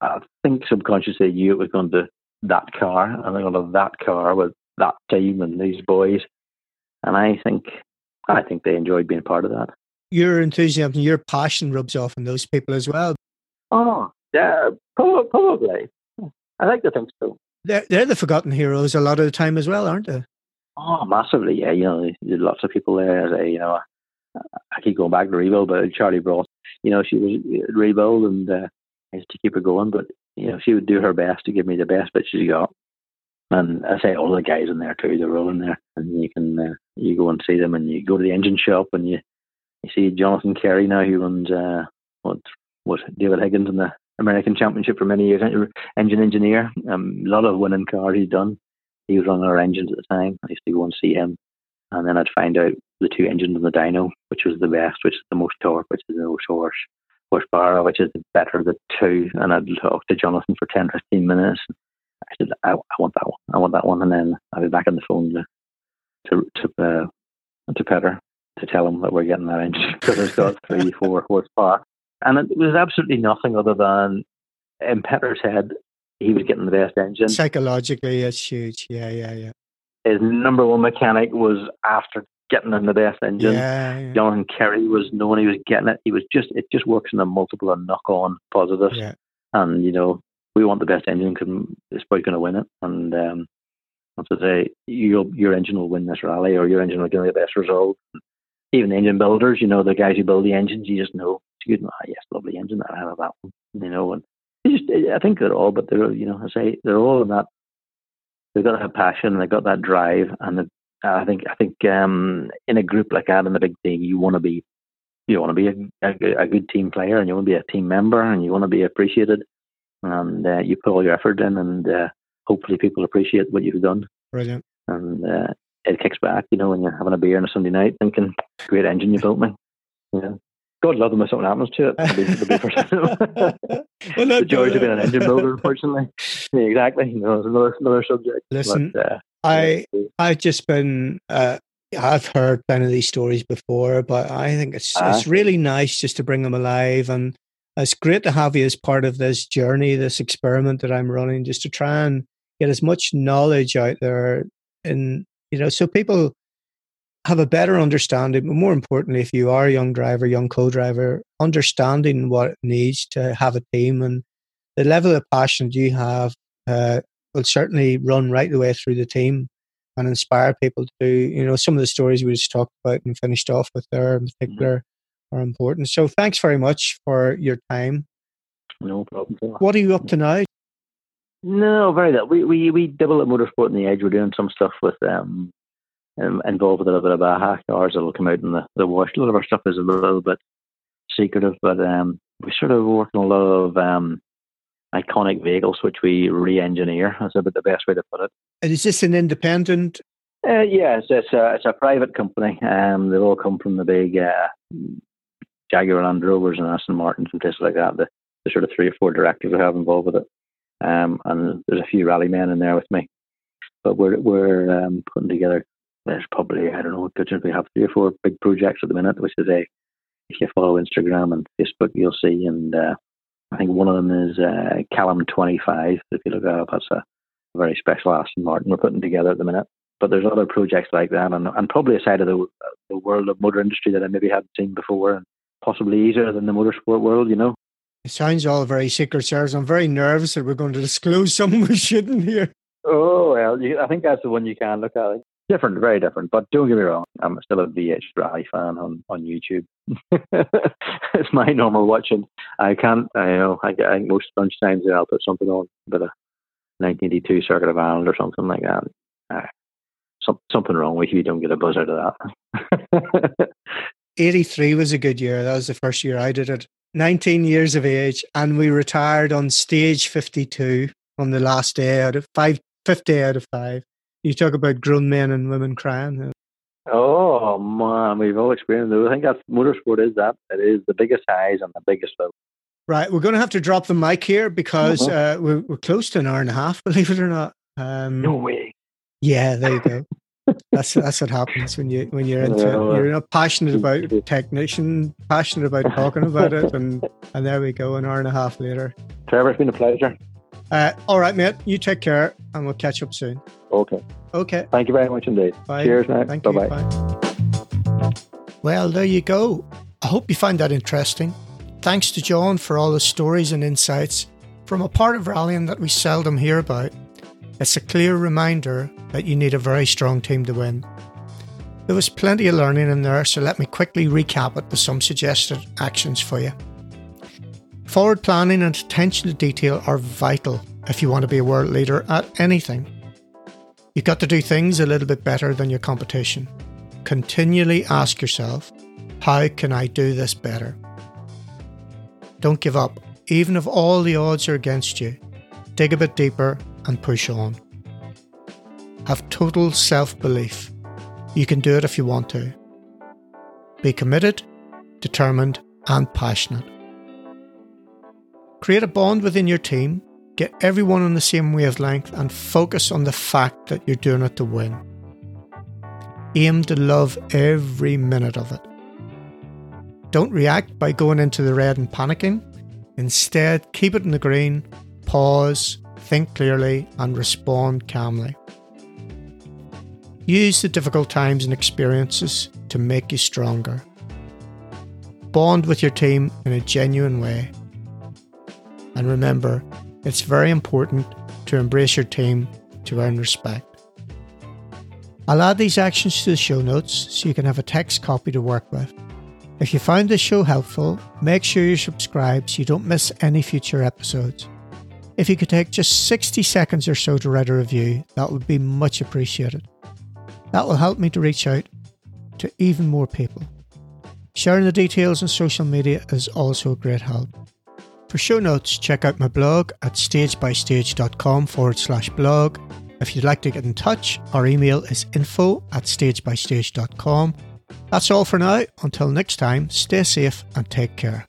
I think subconsciously you knew it was going to that car, and I'm going to that car with that team and these boys. And I think I think they enjoyed being part of that. Your enthusiasm, your passion rubs off on those people as well. Oh, yeah, probably. I like to think so. They're, they're the forgotten heroes a lot of the time as well, aren't they? Oh, massively. Yeah, you know, there's lots of people there. You know, I keep going back to Rebuild, but Charlie Bross, you know, she was Rebuild and uh, I used to keep her going, but, you know, she would do her best to give me the best bit she got. And I say all the guys in there too, they're all in there. And you can, uh, you go and see them and you go to the engine shop and you, you see Jonathan Kerry now, who runs, uh, what, what, David Higgins in the American Championship for many years, engine engineer. Um, a lot of winning cars he's done. He was running our engines at the time. I used to go and see him. And then I'd find out the two engines on the dyno, which was the best, which is the most torque, which is the most horse, horsepower, which is better of the two. And I'd talk to Jonathan for 10, 15 minutes. I said, I, I want that one. I want that one. And then I'd be back on the phone to to to, uh, to Petter to tell him that we're getting that engine because it's got three, four horsepower. And it was absolutely nothing other than in Petter's head, he was getting the best engine. Psychologically, it's huge. Yeah, yeah, yeah. His number one mechanic was after getting in the best engine. Yeah, yeah. Jonathan Kerry was knowing he was getting it. He was just it just works in a multiple of knock on positives. Yeah. And you know, we want the best engine because it's probably going to win it. And um, to say, your your engine will win this rally, or your engine will give the best result. Even the engine builders, you know, the guys who build the engines, you just know it's good. Ah, yes, lovely engine. I have that one. You know, and just, I think they're all, but they're, you know, I say they're all in that. They've got that passion, they've got that drive, and I think I think um, in a group like that in a big team, you want to be you want to be a, a, a, good team player, and you want to be a team member, and you want to be appreciated, and uh, you put all your effort in, and uh, hopefully people appreciate what you've done. Brilliant. And uh, it kicks back, you know, when you're having a beer on a Sunday night, thinking, "Great engine you built me." Yeah. God love them if something happens to it. It'll be, it'll be well, the joys of being an engine builder, unfortunately. Yeah, exactly. No, it's another another subject. Listen, but, uh, I I've just been uh, I've heard plenty of these stories before, but I think it's uh, it's really nice just to bring them alive, and it's great to have you as part of this journey, this experiment that I'm running, just to try and get as much knowledge out there, and you know, so people have a better understanding, but more importantly, if you are a young driver, young co-driver, understanding what it needs to have a team and the level of passion you have uh, will certainly run right the way through the team and inspire people to do, you know, some of the stories we just talked about and finished off with there in mm-hmm. particular mm-hmm. are important. So thanks very much for your time. No problem. What are you up to now? No, very little. We we we double at motorsport in the edge. We're doing some stuff with um um, involved with a little bit of AHA cars that'll come out in the, the wash. A lot of our stuff is a little bit secretive, but um, we sort of work on a lot of um, iconic vehicles which we re-engineer. That's about the best way to put it. And is this an independent? Uh, yeah, it's, it's, a, it's a private company. Um, they all come from the big uh, Jaguar Land Rovers and Aston Martins and places like that. The, the sort of three or four directors we have involved with it. Um, and there's a few rally men in there with me. But we're we're um, putting together there's probably I don't know we have three or four big projects at the minute, which is a if you follow Instagram and Facebook, you'll see. And uh, I think one of them is uh, Callum 25. If you look that up, that's a very special Aston Martin we're putting together at the minute. But there's other projects like that, and, and probably a side of the, the world of motor industry that I maybe hadn't seen before, and possibly easier than the motorsport world, you know. It sounds all very secret, sirs. I'm very nervous that we're going to disclose something we shouldn't here. Oh well, you, I think that's the one you can look at. Different, very different. But don't get me wrong, I'm still a VH Rally fan on on YouTube. it's my normal watching. I can't. I know. I, I most lunchtimes I'll put something on, but a 1982 Circuit of Ireland or something like that. Uh, some, something wrong with you. You don't get a buzz out of that. 83 was a good year. That was the first year I did it. 19 years of age, and we retired on stage 52 on the last day out of five, fifth day out of five. You talk about grown men and women crying. Oh man, we've all experienced it. I think that's motorsport is that. It is the biggest highs and the biggest lows. Right, we're going to have to drop the mic here because uh-huh. uh, we're, we're close to an hour and a half, believe it or not. Um, no way. Yeah, there you go. that's that's what happens when you when you're into no, you're not passionate about technician, passionate about talking about it, and and there we go, an hour and a half later. Trevor, it's been a pleasure. Uh, all right, mate. You take care, and we'll catch up soon. Okay. Okay. Thank you very much indeed. Bye. Cheers now. Thank Bye-bye. you. Bye. Well, there you go. I hope you find that interesting. Thanks to John for all the stories and insights from a part of rallying that we seldom hear about. It's a clear reminder that you need a very strong team to win. There was plenty of learning in there, so let me quickly recap it with some suggested actions for you. Forward planning and attention to detail are vital if you want to be a world leader at anything. You've got to do things a little bit better than your competition. Continually ask yourself, how can I do this better? Don't give up, even if all the odds are against you. Dig a bit deeper and push on. Have total self belief. You can do it if you want to. Be committed, determined, and passionate. Create a bond within your team, get everyone on the same wavelength, and focus on the fact that you're doing it to win. Aim to love every minute of it. Don't react by going into the red and panicking. Instead, keep it in the green, pause, think clearly, and respond calmly. Use the difficult times and experiences to make you stronger. Bond with your team in a genuine way. And remember, it's very important to embrace your team to earn respect. I'll add these actions to the show notes so you can have a text copy to work with. If you found this show helpful, make sure you subscribe so you don't miss any future episodes. If you could take just 60 seconds or so to write a review, that would be much appreciated. That will help me to reach out to even more people. Sharing the details on social media is also a great help. For show notes, check out my blog at stagebystage.com forward slash blog. If you'd like to get in touch, our email is info at stagebystage.com. That's all for now. Until next time, stay safe and take care.